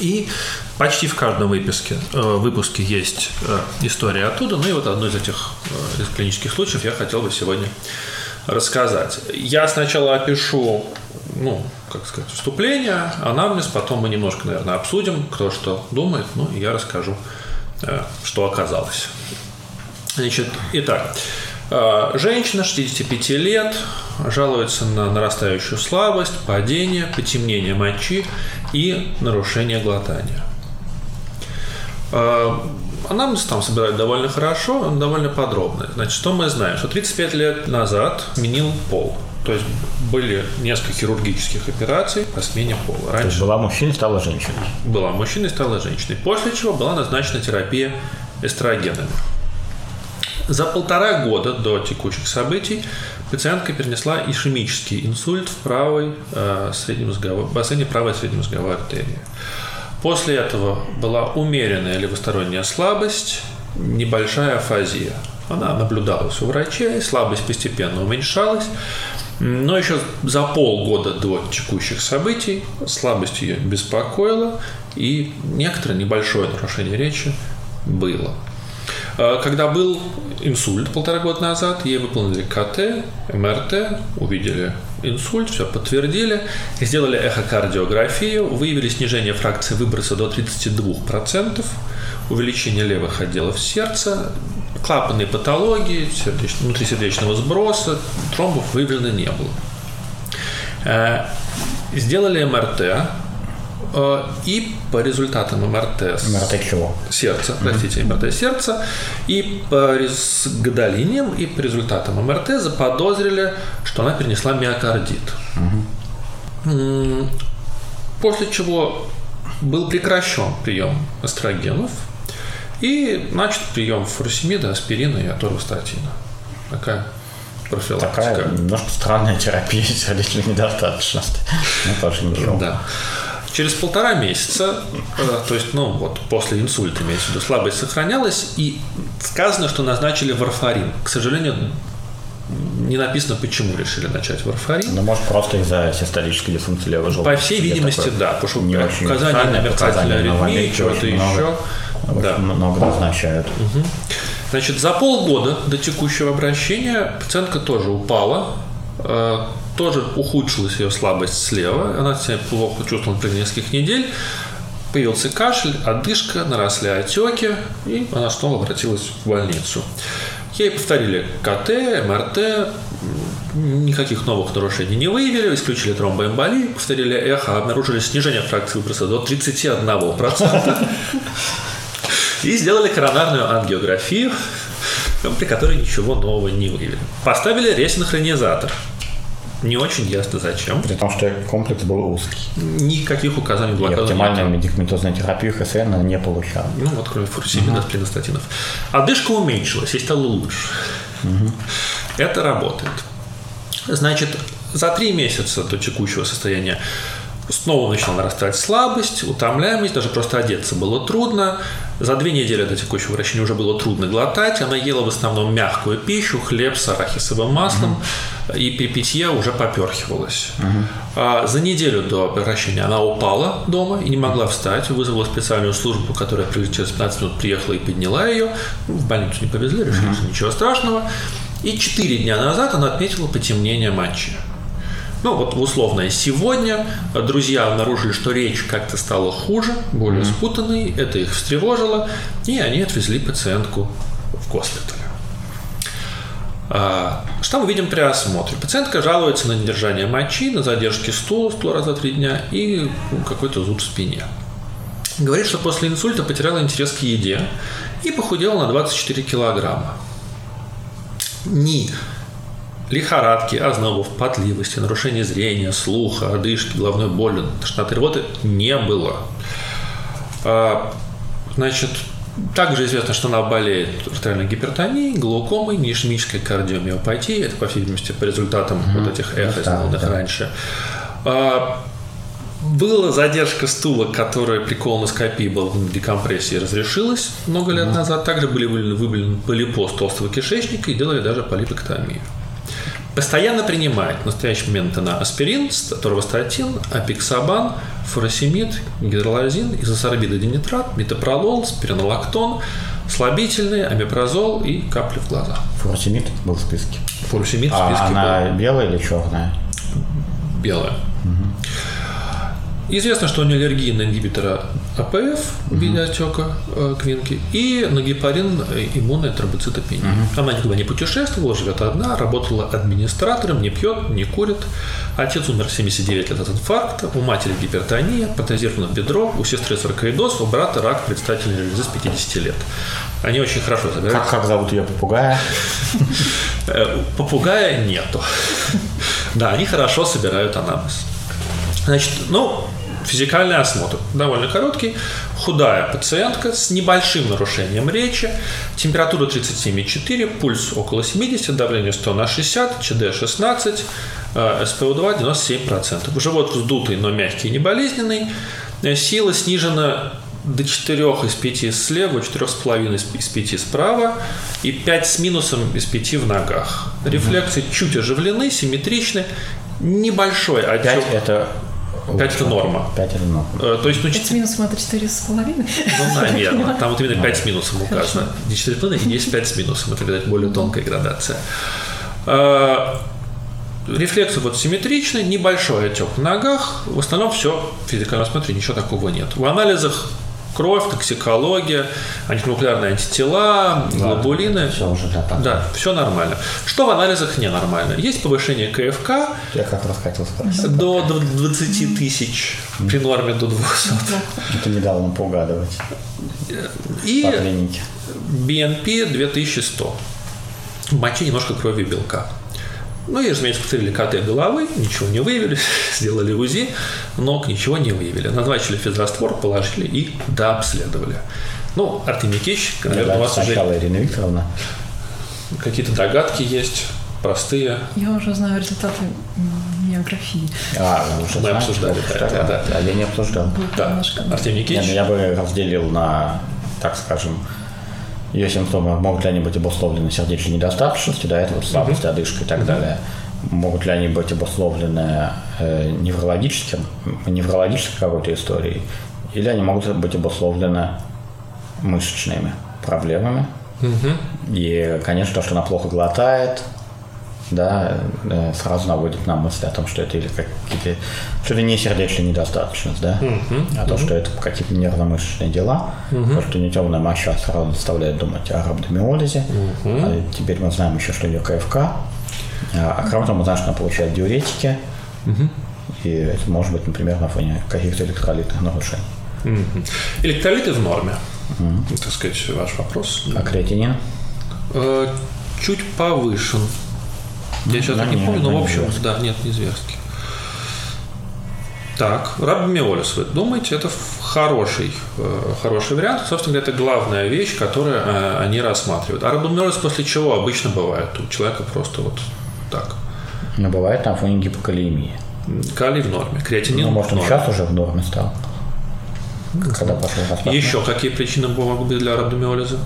S2: И почти в каждом выпуске, выпуске есть история оттуда. Ну и вот одно из этих из клинических случаев я хотел бы сегодня рассказать. Я сначала опишу, ну, как сказать, вступление, анамнез, потом мы немножко, наверное, обсудим, кто что думает, ну, и я расскажу, э, что оказалось. Значит, итак, э, женщина 65 лет жалуется на нарастающую слабость, падение, потемнение мочи и нарушение глотания. Э, Анамнез там собирают довольно хорошо, он довольно подробный. Значит, что мы знаем? Что 35 лет назад менил пол. То есть были несколько хирургических операций по смене пола.
S1: Раньше То есть была мужчиной, стала женщиной.
S2: Была мужчиной, стала женщиной. После чего была назначена терапия эстрогенами. За полтора года до текущих событий пациентка перенесла ишемический инсульт в правой э, среднемозговой, бассейне правой среднемозговой артерии. После этого была умеренная левосторонняя слабость, небольшая афазия. Она наблюдалась у врачей, слабость постепенно уменьшалась, но еще за полгода до текущих событий слабость ее беспокоила, и некоторое небольшое нарушение речи было. А, когда был инсульт полтора года назад, ей выполнили КТ, МРТ, увидели инсульт, все подтвердили, сделали эхокардиографию, выявили снижение фракции выброса до 32%, увеличение левых отделов сердца, клапанные патологии, сердеч... внутрисердечного сброса, тромбов выявлено не было. Э, сделали МРТ, Э, и по результатам МРТ...
S1: МРТ чего?
S2: Сердца, простите, МРТ сердца. И по с гадолинием, и по результатам МРТ заподозрили, что она перенесла миокардит. Угу. После чего был прекращен прием эстрогенов и начат прием фуросемида, аспирина и аторвастатина. Такая профилактика.
S1: Такая немножко странная терапия сердечной недостаточности. Ну, тоже ничего.
S2: Да. Через полтора месяца, э, то есть, ну, вот после инсульта, имеется в виду, слабость сохранялась, и сказано, что назначили варфарин. К сожалению, не написано, почему решили начать варфарин.
S1: Ну, может, просто из-за систолической дисфункции левого
S2: желудка. По всей видимости, да, потому что указания на мерцательной аритмии, чего-то еще.
S1: Да. Много назначают. Угу.
S2: Значит, за полгода до текущего обращения пациентка тоже упала, э, тоже ухудшилась ее слабость слева, она себя плохо чувствовала при нескольких недель, появился кашель, одышка, наросли отеки, и она снова обратилась в больницу. Ей повторили КТ, МРТ, никаких новых нарушений не выявили, исключили тромбоэмболию, повторили эхо, обнаружили снижение фракции выброса до 31%. И сделали коронарную ангиографию, при которой ничего нового не выявили. Поставили ресинхронизатор – не очень ясно зачем.
S1: При том, что комплекс был узкий.
S2: Никаких указаний блокады.
S1: И оптимальную медикаментозную терапию ХСН не получала.
S2: Ну вот, кроме фурсимина, угу. спленостатинов. Одышка уменьшилась, ей стало лучше. Угу. Это работает. Значит, за три месяца до текущего состояния снова начала нарастать слабость, утомляемость, даже просто одеться было трудно. За две недели до текущего вращения уже было трудно глотать. Она ела в основном мягкую пищу, хлеб с арахисовым маслом, угу. и при питье уже поперхивалась. Угу. А за неделю до превращения она упала дома и не могла встать. Вызвала специальную службу, которая через 15 минут приехала и подняла ее. В больницу не повезли, решили, угу. что ничего страшного. И четыре дня назад она отметила потемнение мочи. Ну, вот условное сегодня друзья обнаружили, что речь как-то стала хуже, более mm-hmm. спутанной, это их встревожило, и они отвезли пациентку в госпиталь. А, что мы видим при осмотре? Пациентка жалуется на недержание мочи, на задержки стула, стула раз в три дня и какой-то зуд в спине. Говорит, что после инсульта потеряла интерес к еде и похудела на 24 килограмма. Ни лихорадки, ознобов, потливости, нарушения зрения, слуха, одышки, головной боли, тошноты, рвоты не было. А, значит, также известно, что она болеет артериальной гипертонией, глаукомой, неишемической кардиомиопатией. Это, по всей видимости, по результатам mm-hmm. вот этих эхо, сделанных да, раньше. А, была задержка стула, которая при колоноскопии была в декомпрессии, разрешилась много лет mm-hmm. назад. Также были выявлены полипоз толстого кишечника и делали даже полипэктомию. Постоянно принимает в настоящий момент она аспирин, торвостатин, апиксабан, фуросемид, гидролазин, изосорбидодинитрат, метапролол, спиринолактон, слабительные, амипрозол и капли в глаза.
S1: Фуросемид был в списке.
S2: Фуросемид
S1: в
S2: а
S1: списке а она был. белая или черная?
S2: Белая. Угу. Известно, что у нее аллергия на ингибитора АПФ в виде отека э, квинки и на гепарин э, иммунная тромбоцитопения. Угу. Она никуда не путешествовала, живет одна, работала администратором, не пьет, не курит. Отец умер в 79 лет от инфаркта, у матери гипертония, протезировано бедро, у сестры саркоидоз, у брата рак предстательной железы с 50 лет. Они очень хорошо
S1: собирают. Как, как зовут ее попугая?
S2: Э, попугая нету. Да, они хорошо собирают анамнез. Значит, ну, Физикальный осмотр довольно короткий. Худая пациентка с небольшим нарушением речи. Температура 37,4, пульс около 70, давление 100 на 60, ЧД 16, СПО2 97%. Живот вздутый, но мягкий и не болезненный. Сила снижена до 4 из 5 слева, 4,5 из 5 справа и 5 с минусом из 5 в ногах. Рефлексы чуть оживлены, симметричны. Небольшой отек. 5
S1: это
S2: 5 это норма.
S1: 5 это норма.
S3: То есть, ну, 5 с минусом это 4,5?
S2: Ну, наверное. Там вот именно 5 с минусом указано. Не 4,5 и есть 5 с минусом. Это, видать, более тонкая градация. Э, рефлексы вот симметричны, небольшой отек в ногах. В основном все в физикальном осмотре ничего такого нет. В анализах кровь, токсикология, антинуклеарные антитела, да, глобулины.
S1: Все уже да,
S2: да, все нормально. Что в анализах ненормально? Есть повышение КФК.
S1: Я как раз хотел спросить.
S2: До 20 тысяч, при норме до 200.
S1: Это не дало нам поугадывать.
S2: И BNP 2100. В моче немножко крови белка. Ну и, разумеется, посмотрели КТ головы, ничего не выявили, сделали УЗИ, ног ничего не выявили. Назначили физраствор, положили и дообследовали. Ну, Артемий Кич,
S1: наверное, у вас уже... Ирина Викторовна.
S2: Какие-то догадки есть, простые.
S3: Я уже знаю результаты миографии.
S1: А, вы уже
S2: Мы знаете, обсуждали, да, да, да.
S1: А я не обсуждал.
S2: Да. Артемий Кич.
S1: Я, я бы разделил на, так скажем, ее симптомы могут ли они быть обусловлены сердечной недостаточностью, да, это вот слабость, одышка и так mm-hmm. далее. Могут ли они быть обусловлены э, неврологическим, неврологической какой-то историей, или они могут быть обусловлены мышечными проблемами. Mm-hmm. И, конечно, то, что она плохо глотает, да, сразу наводит на мысль о том, что это или какие-то, что это не сердечная недостаточность, да, uh-huh, а то, что это какие-то нервно-мышечные дела, uh-huh. то, что нетемная моча сразу заставляет думать о рhabdomиолизе, uh-huh. а теперь мы знаем еще, что у нее КФК, а, а кроме того, мы знаем, что она получает диуретики, uh-huh. и это может быть, например, на фоне каких-то электролитных нарушений.
S2: Uh-huh. Электролиты в норме, uh-huh. так сказать, ваш вопрос.
S1: А креатинин?
S2: Э, чуть повышен. Я сейчас не помню, но в общем, да, нет, не зверский. Так, рабомиолиз, вы думаете, это хороший, э, хороший вариант. Собственно говоря, это главная вещь, которую э, они рассматривают. А рабомиолиз после чего обычно бывает? У человека просто вот так.
S1: Но бывает на фоне гипокалемии.
S2: Калий в норме, креатинин
S1: ну, может,
S2: в норме.
S1: сейчас уже в норме стал? Когда пошел
S2: Еще какие причины могут быть для рабдомиолиза?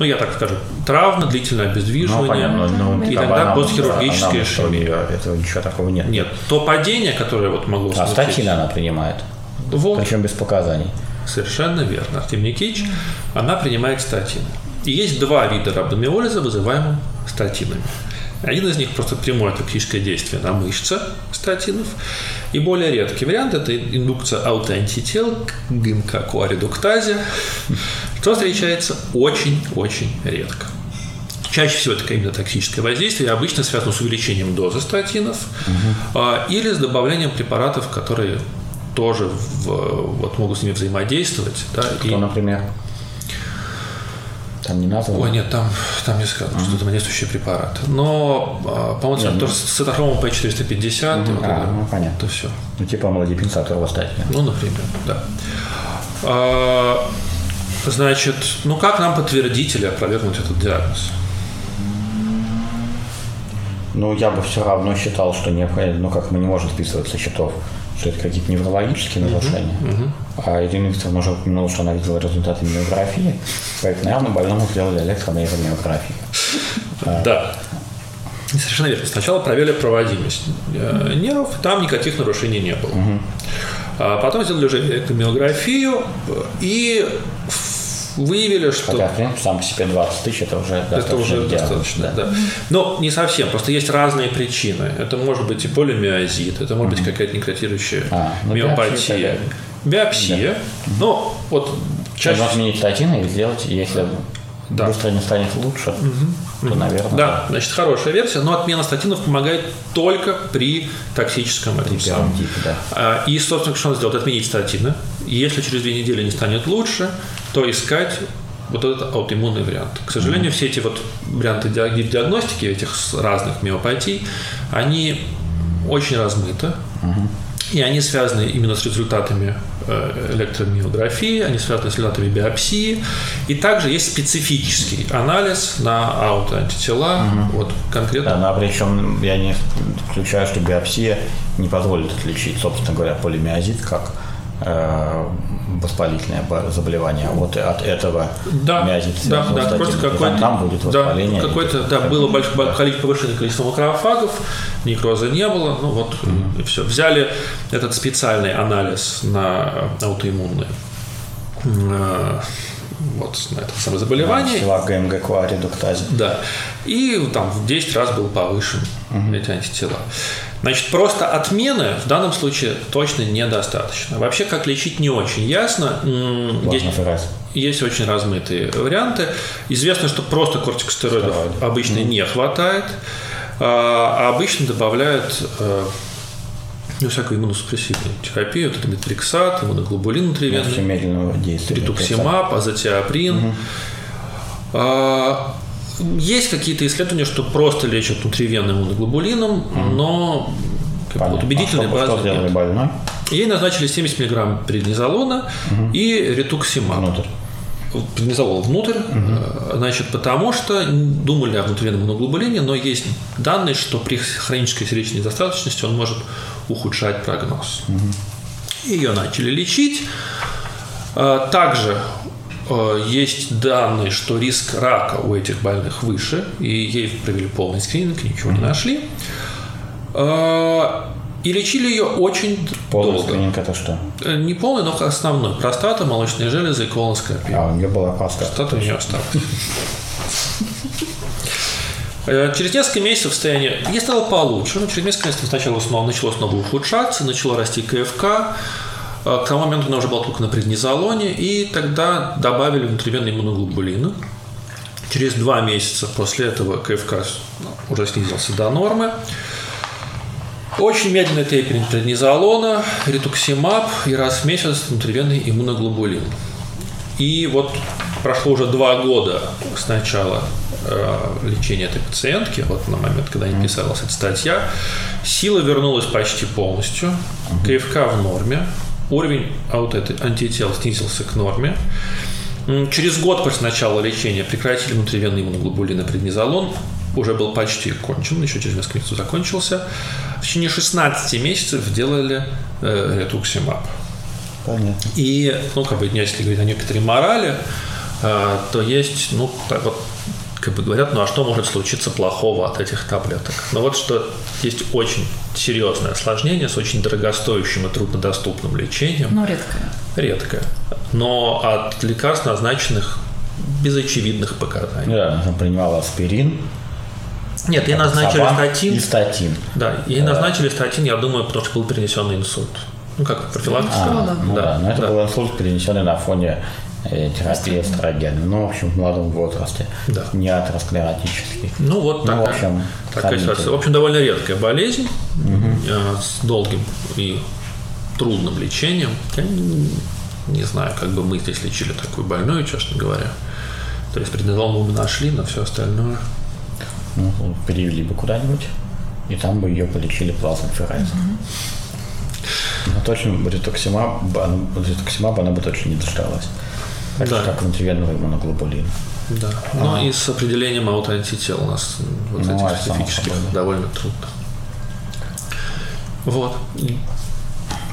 S2: Ну я так скажу, травма, длительное обездвиживание, ну, понятно, ну, иногда постхирургическая ишемия.
S1: Этого ничего такого нет.
S2: Нет, то падение, которое вот могло
S1: А статины она принимает, вот. причем без показаний.
S2: Совершенно верно. Артем Никитич, она принимает статины. И есть два вида рhabdomиолиза, вызываемых статинами. Один из них просто прямое токсическое действие на мышцы статинов. И более редкий вариант – это индукция аутоантител к ГМК-коаредуктазе, что встречается очень-очень редко. Чаще всего это именно токсическое воздействие, обычно связано с увеличением дозы статинов угу. или с добавлением препаратов, которые тоже в, вот, могут с ними взаимодействовать. Да,
S1: Кто, и... например? Там не названо?
S2: Ой, нет, там, там не сказано, uh-huh. что это действующий препарат. Но, а, по-моему, нет, тоже с цитохромом P450. Uh-huh. Вот
S1: а, ну, понятно.
S2: Это все.
S1: Ну, типа молодипенсаторова статья.
S2: Ну, например, да. А, значит, ну как нам подтвердить или опровергнуть этот диагноз?
S1: Ну, я бы все равно считал, что необходимо, ну, как мы не можем списывать со счетов, что это какие-то неврологические нарушения. Uh-huh, uh-huh. А Ирина Викторовна уже упомянула, что она видела результаты миографии, поэтому, наверное, больному сделали электронейромиографию.
S2: Да. Совершенно верно. Сначала проверили проводимость э, нервов, там никаких нарушений не было. А потом сделали уже электромиографию и выявили, что...
S1: Хотя, в принципе, сам по себе 20 тысяч это уже
S2: Это уже достаточно, да. да. Но не совсем, просто есть разные причины. Это может быть и полимиозит, это может быть какая-то некротирующая а, ну, миопатия. Биопсия. Да. Но вот
S1: чаще... Можно изменить статины и сделать, если да. быстро не станет лучше, угу. то, наверное...
S2: Да, значит, хорошая версия, но отмена статинов помогает только при токсическом этом самом. Типе, да. А, и, собственно, что он сделает? Отменить статины. Если через две недели не станет лучше, то искать вот этот аутоиммунный вариант. К сожалению, mm-hmm. все эти вот варианты диагностики этих разных миопатий, они очень размыты. Mm-hmm. И они связаны именно с результатами э, электромиографии, они связаны с результатами биопсии. И также есть специфический анализ на аутоантитела. Угу. Вот конкретно.
S1: Но причем я не включаю, что биопсия не позволит отличить, собственно говоря, полимиозит как воспалительное заболевание. Вот от этого
S2: да, миозит да, да, просто какой-то, там будет воспаление. Да, какое-то, да, было большое количество, повышенное количество макрофагов, некроза не было, ну вот mm-hmm. и все. Взяли этот специальный анализ на аутоиммунные э, вот на это самое заболевание.
S1: Да, ГМГ редуктазе.
S2: Да. И там в 10 раз был повышен угу. эти антитела. Значит, просто отмены в данном случае точно недостаточно. Вообще, как лечить, не очень ясно. Есть, есть очень размытые варианты. Известно, что просто кортикостероидов Стероиды. обычно mm. не хватает, а обычно добавляют э, ну, всякую иммуносупрессивную терапию. Это метриксат, иммуноглобулин внутривенный, ритуксимаб, азотиаприн. Угу. А, есть какие-то исследования, что просто лечат внутривенным иммуноглобулином, mm. но как вот убедительной а базы
S1: что нет. больной?
S2: Ей назначили 70 мг преднизолона угу. и ретуксимаб.
S1: Внутрь.
S2: Преднизолон внутрь, угу. значит, потому что думали о внутривенном иммуноглобулине, но есть данные, что при хронической сердечной недостаточности он может ухудшать прогноз. Угу. Ее начали лечить. А, также Э, есть данные, что риск рака у этих больных выше, и ей провели полный скрининг, ничего не нашли. Э, и лечили ее очень
S1: полный
S2: долго.
S1: скрининг это что?
S2: Э, не полный, но основной. Простата, молочные железы и колоноскопия.
S1: А, у нее была простата.
S2: Простата у нее осталась. Через несколько месяцев состояние ей стало получше, но через несколько месяцев сначала снова начало снова ухудшаться, начало расти КФК, Э, к тому моменту она уже была только на преднизолоне, и тогда добавили внутривенные иммуноглобулины. Через два месяца после этого КФК уже снизился до нормы. Очень медленный тейперинг преднизолона, ретуксимаб и раз в месяц внутривенный иммуноглобулин. И вот прошло уже два года с начала э, лечения этой пациентки, вот на момент, когда не писалась эта статья, сила вернулась почти полностью, КФК в норме, уровень антител снизился к норме. Через год после начала лечения прекратили внутривенный иммуноглобулин и преднизолон. Уже был почти кончен, еще через несколько месяцев закончился. В течение 16 месяцев делали э, ретуксимаб.
S1: Понятно.
S2: И, ну, как бы, если говорить о некоторой морали, э, то есть, ну, так вот, как бы говорят, ну а что может случиться плохого от этих таблеток? Но вот что есть очень серьезное осложнение с очень дорогостоящим и труднодоступным лечением.
S3: Но редкое.
S2: Редкое. Но от лекарств, назначенных без очевидных показаний.
S1: Да, она принимала аспирин.
S2: Нет, ей назначили статин.
S1: И статин.
S2: Да, ей да. назначили статин, я думаю, потому что был перенесенный инсульт. Ну, как профилактика.
S1: А, ну да, да, но это да. был инсульт, перенесенный на фоне терапия эстрогена. Ну, в общем, в молодом возрасте.
S2: Да.
S1: Не атеросклеротический.
S2: Ну вот
S1: Ну, в
S2: такая,
S1: общем,
S2: такая ситуация. В общем, довольно редкая болезнь э, с долгим и трудным лечением. Я не, знаю, как бы мы здесь лечили такую больную, честно говоря. То есть преднизол мы бы нашли, но все остальное.
S1: Ну, перевели бы куда-нибудь, и там бы ее полечили плазмаферезом. Но точно ритуксимаб, ритуксимаб она бы точно не дождалась. Так же,
S2: Да.
S1: как внутривенного иммуноглобулина.
S2: Да. Но и с определением аутоантител у нас вот
S1: Ну,
S2: этих
S1: само
S2: специфических
S1: собой, да.
S2: довольно трудно. Вот.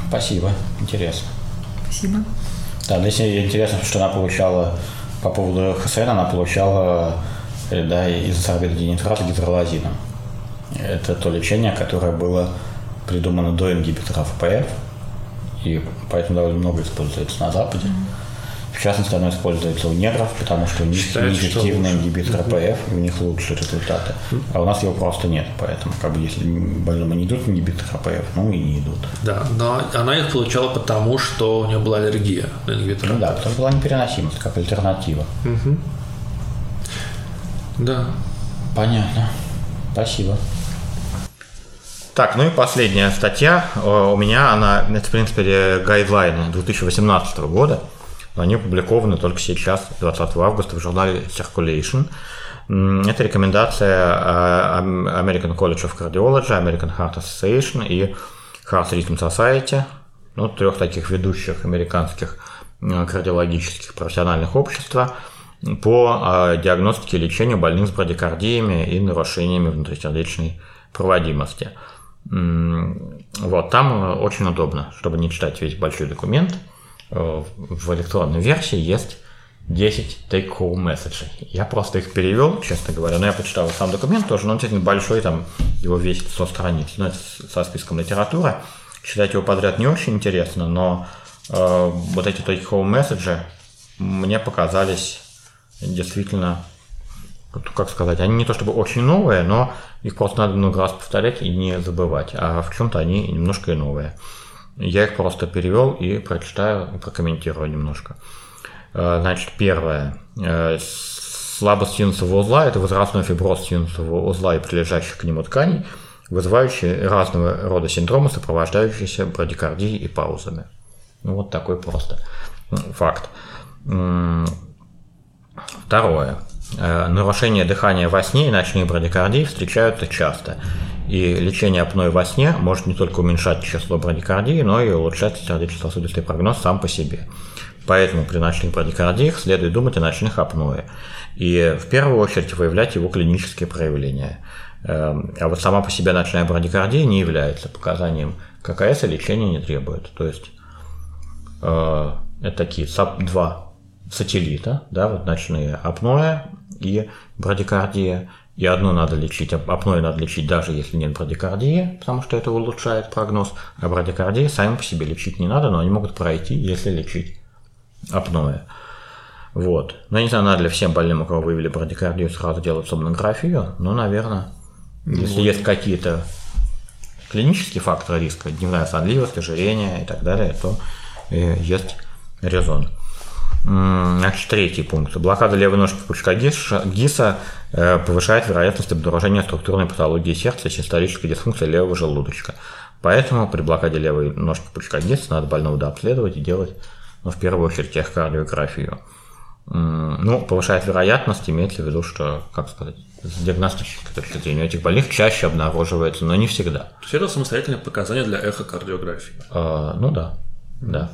S1: Спасибо, интересно.
S3: Спасибо.
S1: Да, здесь интересно, что она получала по поводу ХСН, она получала э, да, изосорбидодинитрат гидролазином. Это то лечение, которое было придумано до ингибитора ФПФ, и поэтому довольно много используется на Западе. В частности, оно используется у негров, потому что у них неэффективный
S2: лучше.
S1: ингибитор ПФ, и у них лучшие результаты. А у нас его просто нет, поэтому как бы если больному не идут ингибиторы ПФ, ну и не идут.
S2: Да, но она их получала потому, что у нее была аллергия на ингибитор.
S1: Ну да, потому что была непереносимость, как альтернатива.
S2: Да.
S1: Понятно. Спасибо. Так, ну и последняя статья э, у меня, она, это, в принципе, гайдлайны 2018 года, но они опубликованы только сейчас, 20 августа, в журнале Circulation. Это рекомендация э, American College of Cardiology, American Heart Association и Heart Rhythm Society, ну, трех таких ведущих американских кардиологических профессиональных общества по э, диагностике и лечению больных с брадикардиями и нарушениями внутрисердечной проводимости. Вот, там э, очень удобно, чтобы не читать весь большой документ. Э, В электронной версии есть 10 take-home месседжей. Я просто их перевел, честно говоря, но я почитал сам документ тоже, но он действительно большой, там его весит 100 страниц, ну, это со списком литературы. Читать его подряд не очень интересно, но э, вот эти take-home месседжи мне показались действительно как сказать, они не то чтобы очень новые, но их просто надо много раз повторять и не забывать. А в чем-то они немножко и новые. Я их просто перевел и прочитаю, прокомментирую немножко. Э, Значит, первое. Э, Слабость синусового узла – это возрастной фиброз синусового узла и прилежащих к нему тканей, вызывающие разного рода синдромы, сопровождающиеся брадикардией и паузами. Ну, вот такой просто факт. Второе. Э, Нарушение дыхания во сне и ночные брадикардии встречаются часто. И лечение апноэ во сне может не только уменьшать число брадикардии, но и улучшать сердечно-сосудистый прогноз сам по себе. Поэтому при ночных брадикардиях следует думать о ночных апноэ. И в первую очередь выявлять его клинические проявления. Эм, А вот сама по себе ночная брадикардия не является показанием к ЭКС и лечения не требует. То есть э, это такие САП-2 сателлита, да, вот ночные апноэ и брадикардия. И одну надо лечить, ап- апноэ надо лечить даже если нет брадикардии, потому что это улучшает прогноз, а брадикардии сами по себе лечить не надо, но они могут пройти, если лечить апноэ. Вот. Но я не знаю, надо ли всем больным, у кого выявили брадикардию, сразу делать сомнографию, но, наверное, если есть какие-то клинические факторы риска, дневная сонливость, ожирение и так далее, то э, есть резон. Значит, третий пункт. Блокада левой ножки пучка ГИСа э, повышает вероятность обнаружения структурной патологии сердца и систолической дисфункции левого желудочка. Поэтому при блокаде левой ножки пучка ГИСа надо больного дообследовать и делать, ну, в первую очередь, эхокардиографию. Ну, повышает вероятность, имеется в виду, что, как сказать, с диагностической точки зрения этих больных чаще обнаруживается, но не всегда.
S2: То есть это самостоятельное показание для эхокардиографии.
S1: А, ну да, да.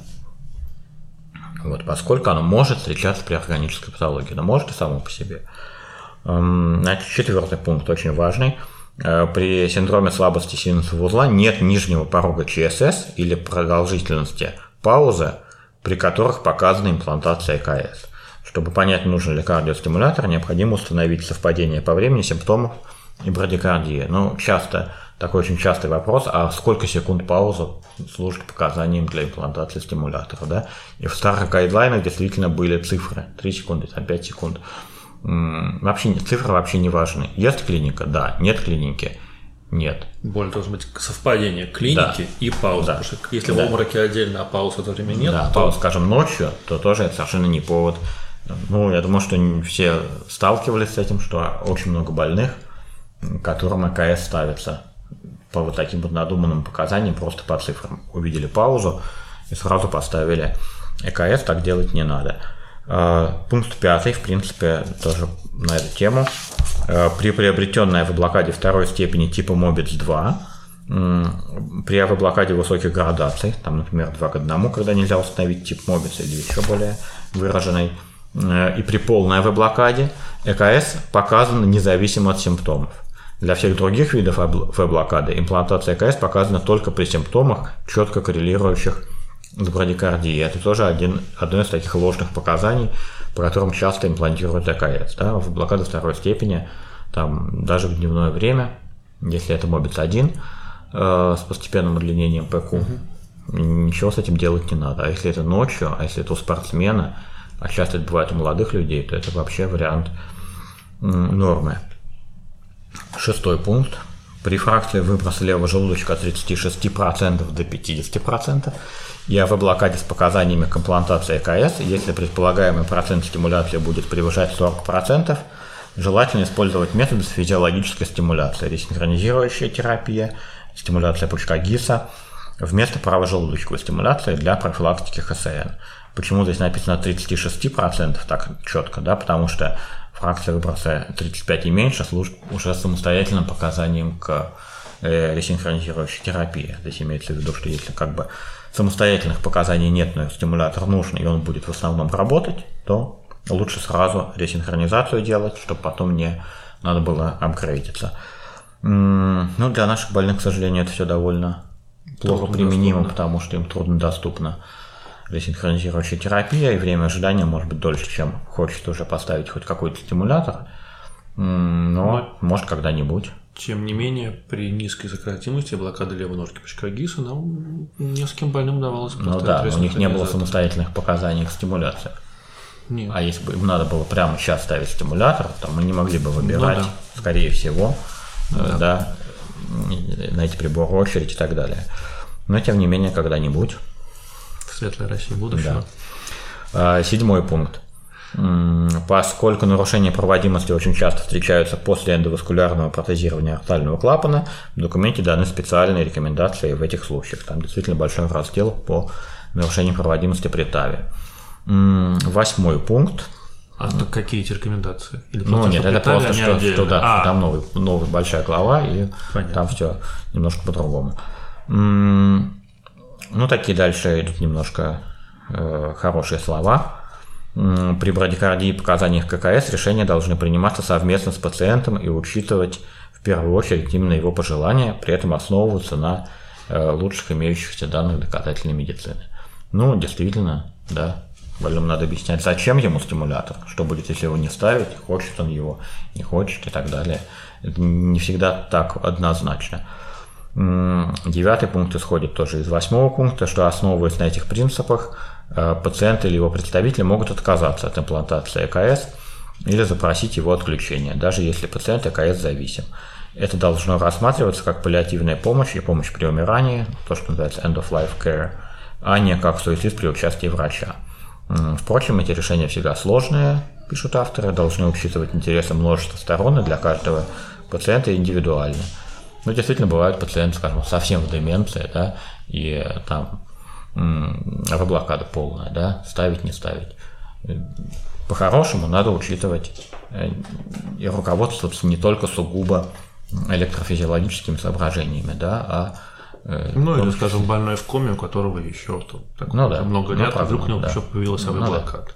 S1: Вот, поскольку оно может встречаться при органической патологии, но может и само по себе. Эм, Значит, четвертый пункт очень важный. Э, При синдроме слабости синусового узла нет нижнего порога ЧСС или продолжительности паузы, при которых показана имплантация ЭКС. Чтобы понять, нужен ли кардиостимулятор, необходимо установить совпадение по времени симптомов и брадикардии. Ну, часто, такой очень частый вопрос, а сколько секунд пауза служит показанием для имплантации стимулятора, да? И в старых гайдлайнах действительно были цифры, 3 секунды, там 5 секунд. Вообще цифры вообще не важны. Есть клиника? Да. Нет клиники? нет.
S2: Более должно быть совпадение клиники
S1: Да.
S2: и паузы.
S1: Да.
S2: Потому что если
S1: Да.
S2: в обмороке отдельно, а пауз в это время нет,
S1: да,
S2: то
S1: пауз, скажем, ночью, то тоже это совершенно не повод. Ну, я думаю, что все сталкивались с этим, что очень много больных, которым АКС ставится по вот таким вот надуманным показаниям, просто по цифрам. Увидели паузу и сразу поставили ЭКС, так делать не надо. Э, Пункт пятый, в принципе, тоже на эту тему. Э, При приобретенной авоблокаде второй степени типа Mobits 2 м, при авоблокаде высоких градаций, там, например, 2 к 1, когда нельзя установить тип Mobits или еще более выраженный, и при полной авоблокаде ЭКС показан независимо от симптомов. Для всех других видов В-блокады имплантация ЭКС показана только при симптомах, четко коррелирующих с брадикардией. Это тоже один, одно из таких ложных показаний, по которым часто имплантируют ЭКС. Да? В второй степени, там, даже в дневное время, если это Мобиц 1 э, с постепенным удлинением ПК, ничего с этим делать не надо. А если это ночью, а если это у спортсмена, а часто это бывает у молодых людей, то это вообще вариант нормы. Шестой пункт. При фракции выброса левого желудочка от 36% до 50% и в блокаде с показаниями к имплантации ЭКС, если предполагаемый процент стимуляции будет превышать 40%, желательно использовать методы с физиологической стимуляцией, ресинхронизирующая терапия, стимуляция пучка ГИСа, вместо правожелудочковой стимуляции для профилактики ХСН. Почему здесь написано 36% так четко, да, потому что фракция выброса 35 и меньше служит уже самостоятельным показанием к э, ресинхронизирующей терапии. Здесь имеется в виду, что если как бы самостоятельных показаний нет, но стимулятор нужен, и он будет в основном работать, то лучше сразу ресинхронизацию делать, чтобы потом не надо было апгрейдиться. Ну, для наших больных, к сожалению, это все довольно плохо применимо, потому что им труднодоступно ресинхронизирующая терапия, и время ожидания может быть дольше, чем хочется уже поставить хоть какой-то стимулятор. Но, может, когда-нибудь.
S2: Тем не менее, при низкой сократимости блокады левой ножки пучка ГИСа нам нескольким больным удавалось
S1: Ну да, у них не было самостоятельных показаний к стимуляции.
S2: Нет.
S1: А если бы им надо было прямо сейчас ставить стимулятор, то мы не могли бы выбирать,
S2: Ну да.
S1: скорее всего, э, да. на эти приборы очередь и так далее. Но, тем не менее, когда-нибудь.
S2: Светлой России будущего.
S1: А, Седьмой пункт. Поскольку нарушения проводимости очень часто встречаются после эндоваскулярного протезирования ортального клапана, в документе даны специальные рекомендации в этих случаях. Там действительно большой раздел по нарушению проводимости при ТАВе. Восьмой пункт.
S2: А то какие эти рекомендации? Или
S1: Ну нет, это просто что,
S2: отдельно?
S1: что да,
S2: А,
S1: там новый, новый большая глава, и
S2: Понятно.
S1: там все немножко по-другому. Ну, такие дальше идут немножко э, хорошие слова. При брадикардии и показаниях ККС решения должны приниматься совместно с пациентом и учитывать в первую очередь именно его пожелания, при этом основываться на э, лучших имеющихся данных доказательной медицины. Ну, действительно, да, больному надо объяснять, зачем ему стимулятор, что будет, если его не ставить, хочет он его, не хочет и так далее. Это не всегда так однозначно. Девятый пункт исходит тоже из восьмого пункта, что основываясь на этих принципах, э, пациент или его представители могут отказаться от имплантации ЭКС или запросить его отключение, даже если пациент ЭКС зависим. Это должно рассматриваться как паллиативная помощь и помощь при умирании, то, что называется end-of-life care, а не как суицид при участии врача. Впрочем, эти решения всегда сложные, пишут авторы, должны учитывать интересы множества сторон и для каждого пациента индивидуально. Ну, действительно, бывают пациенты, скажем, совсем в деменции, да, и там м, блокада полная, да, ставить, не ставить. По-хорошему надо учитывать э, и руководствоваться не только сугубо электрофизиологическими соображениями, да, а э,
S2: Ну, или, скажем, больной в коме, у которого еще там, так,
S1: Ну да,
S2: много
S1: ну,
S2: лет, а вдруг у него
S1: да.
S2: еще появилась
S1: Ну да.
S2: авиаблокада.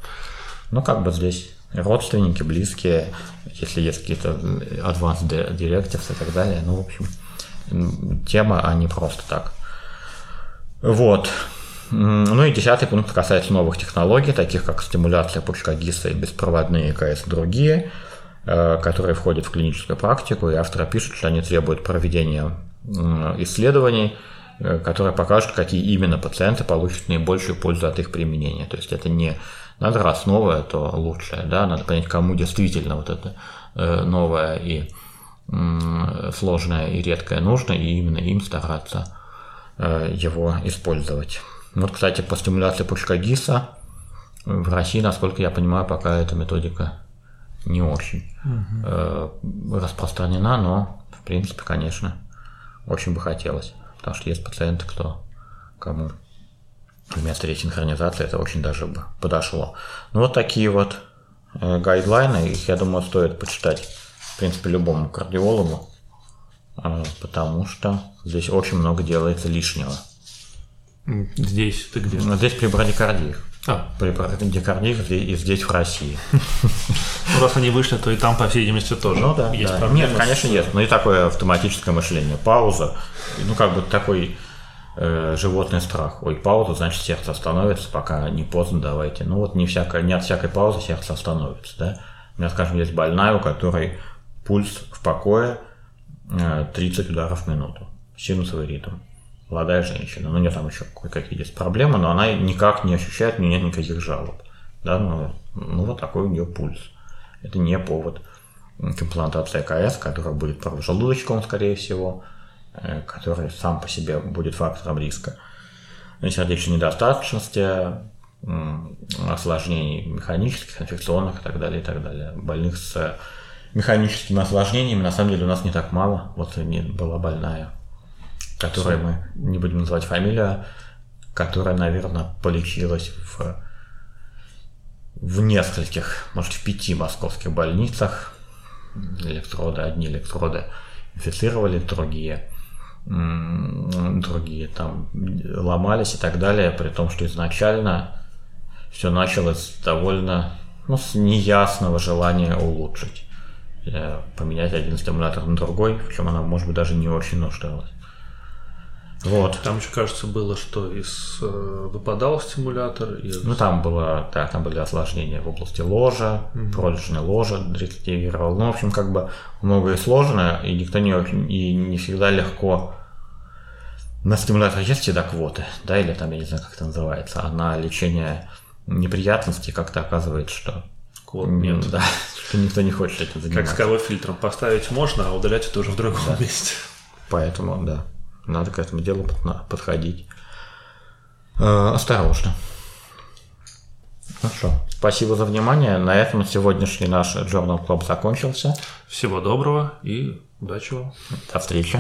S1: Ну, как бы здесь родственники, близкие, если есть какие-то advanced di- directives и так далее. Ну, в общем, тема, а не просто так. Вот. Ну и десятый пункт касается новых технологий, таких как стимуляция пучка ГИСа и беспроводные КС и другие, э, которые входят в клиническую практику, и авторы пишут, что они требуют проведения исследований, э, которые покажут, какие именно пациенты получат наибольшую пользу от их применения. То есть это не надо раз новое, то лучшее, да, надо понять, кому действительно вот это э, новое и сложное и редкое нужно, и именно им стараться э, его использовать. Вот, кстати, по стимуляции пучка ГИСа в России, насколько я понимаю, пока эта методика не очень угу. распространена, но, в принципе, конечно, очень бы хотелось. Потому что есть пациенты, кто, кому вместо ресинхронизации это очень даже бы подошло. Ну, вот такие вот э, гайдлайны, их, я думаю, стоит почитать, в принципе, любому кардиологу, э, потому что здесь очень много делается лишнего.
S2: Здесь ты где?
S1: Здесь при брадикардиях.
S2: А.
S1: При брадикардиях и здесь в России.
S2: Ну, раз они вышли, то и там, по всей видимости, тоже
S1: ну, да, есть да. проблемы. Нет, конечно, есть. Но и такое автоматическое мышление. Пауза. Ну, как бы такой э, животный страх. Ой, пауза, значит, сердце остановится, пока не поздно, давайте. Ну, вот не, всякое, не от всякой паузы сердце остановится, да. У меня, скажем, есть больная, у которой пульс в покое 30 э, ударов в минуту. Синусовый ритм молодая женщина, ну, у нее там еще кое-какие есть проблемы, но она никак не ощущает, у нее нет никаких жалоб. Да, ну, ну вот такой у нее пульс. Это не повод к имплантации АКС, которая будет желудочком, скорее всего, который сам по себе будет фактором риска сердечной недостаточности, осложнений механических, инфекционных и так далее, и так далее. Больных с механическими осложнениями на самом деле у нас не так мало. Вот была больная которая мы не будем называть фамилия, которая, наверное, полечилась в, в нескольких, может, в пяти московских больницах. Электроды, одни электроды инфицировали, другие другие там ломались и так далее, при том, что изначально все началось довольно ну, с неясного желания улучшить. Э, поменять один стимулятор на другой, в чем она, может быть, даже не очень нуждалась.
S2: Вот. Там еще, кажется, было, что из э, выпадал стимулятор. Из...
S1: Ну, там было, да, там были осложнения в области ложа, угу. пролежная ложа рецидивировал. Ну, в общем, как бы многое сложное, и никто не очень, и не всегда легко на стимулятор есть всегда квоты, да, или там, я не знаю, как это называется, а на лечение неприятностей как-то оказывается, что
S2: Квот нет.
S1: Да, что никто не хочет этим заниматься.
S2: Как с фильтром поставить можно, а удалять это уже в другом да. месте.
S1: Поэтому, да. Надо к этому делу подходить э, осторожно. Хорошо. Спасибо за внимание. На этом сегодняшний наш Journal Club закончился.
S2: Всего доброго и удачи вам.
S1: До встречи.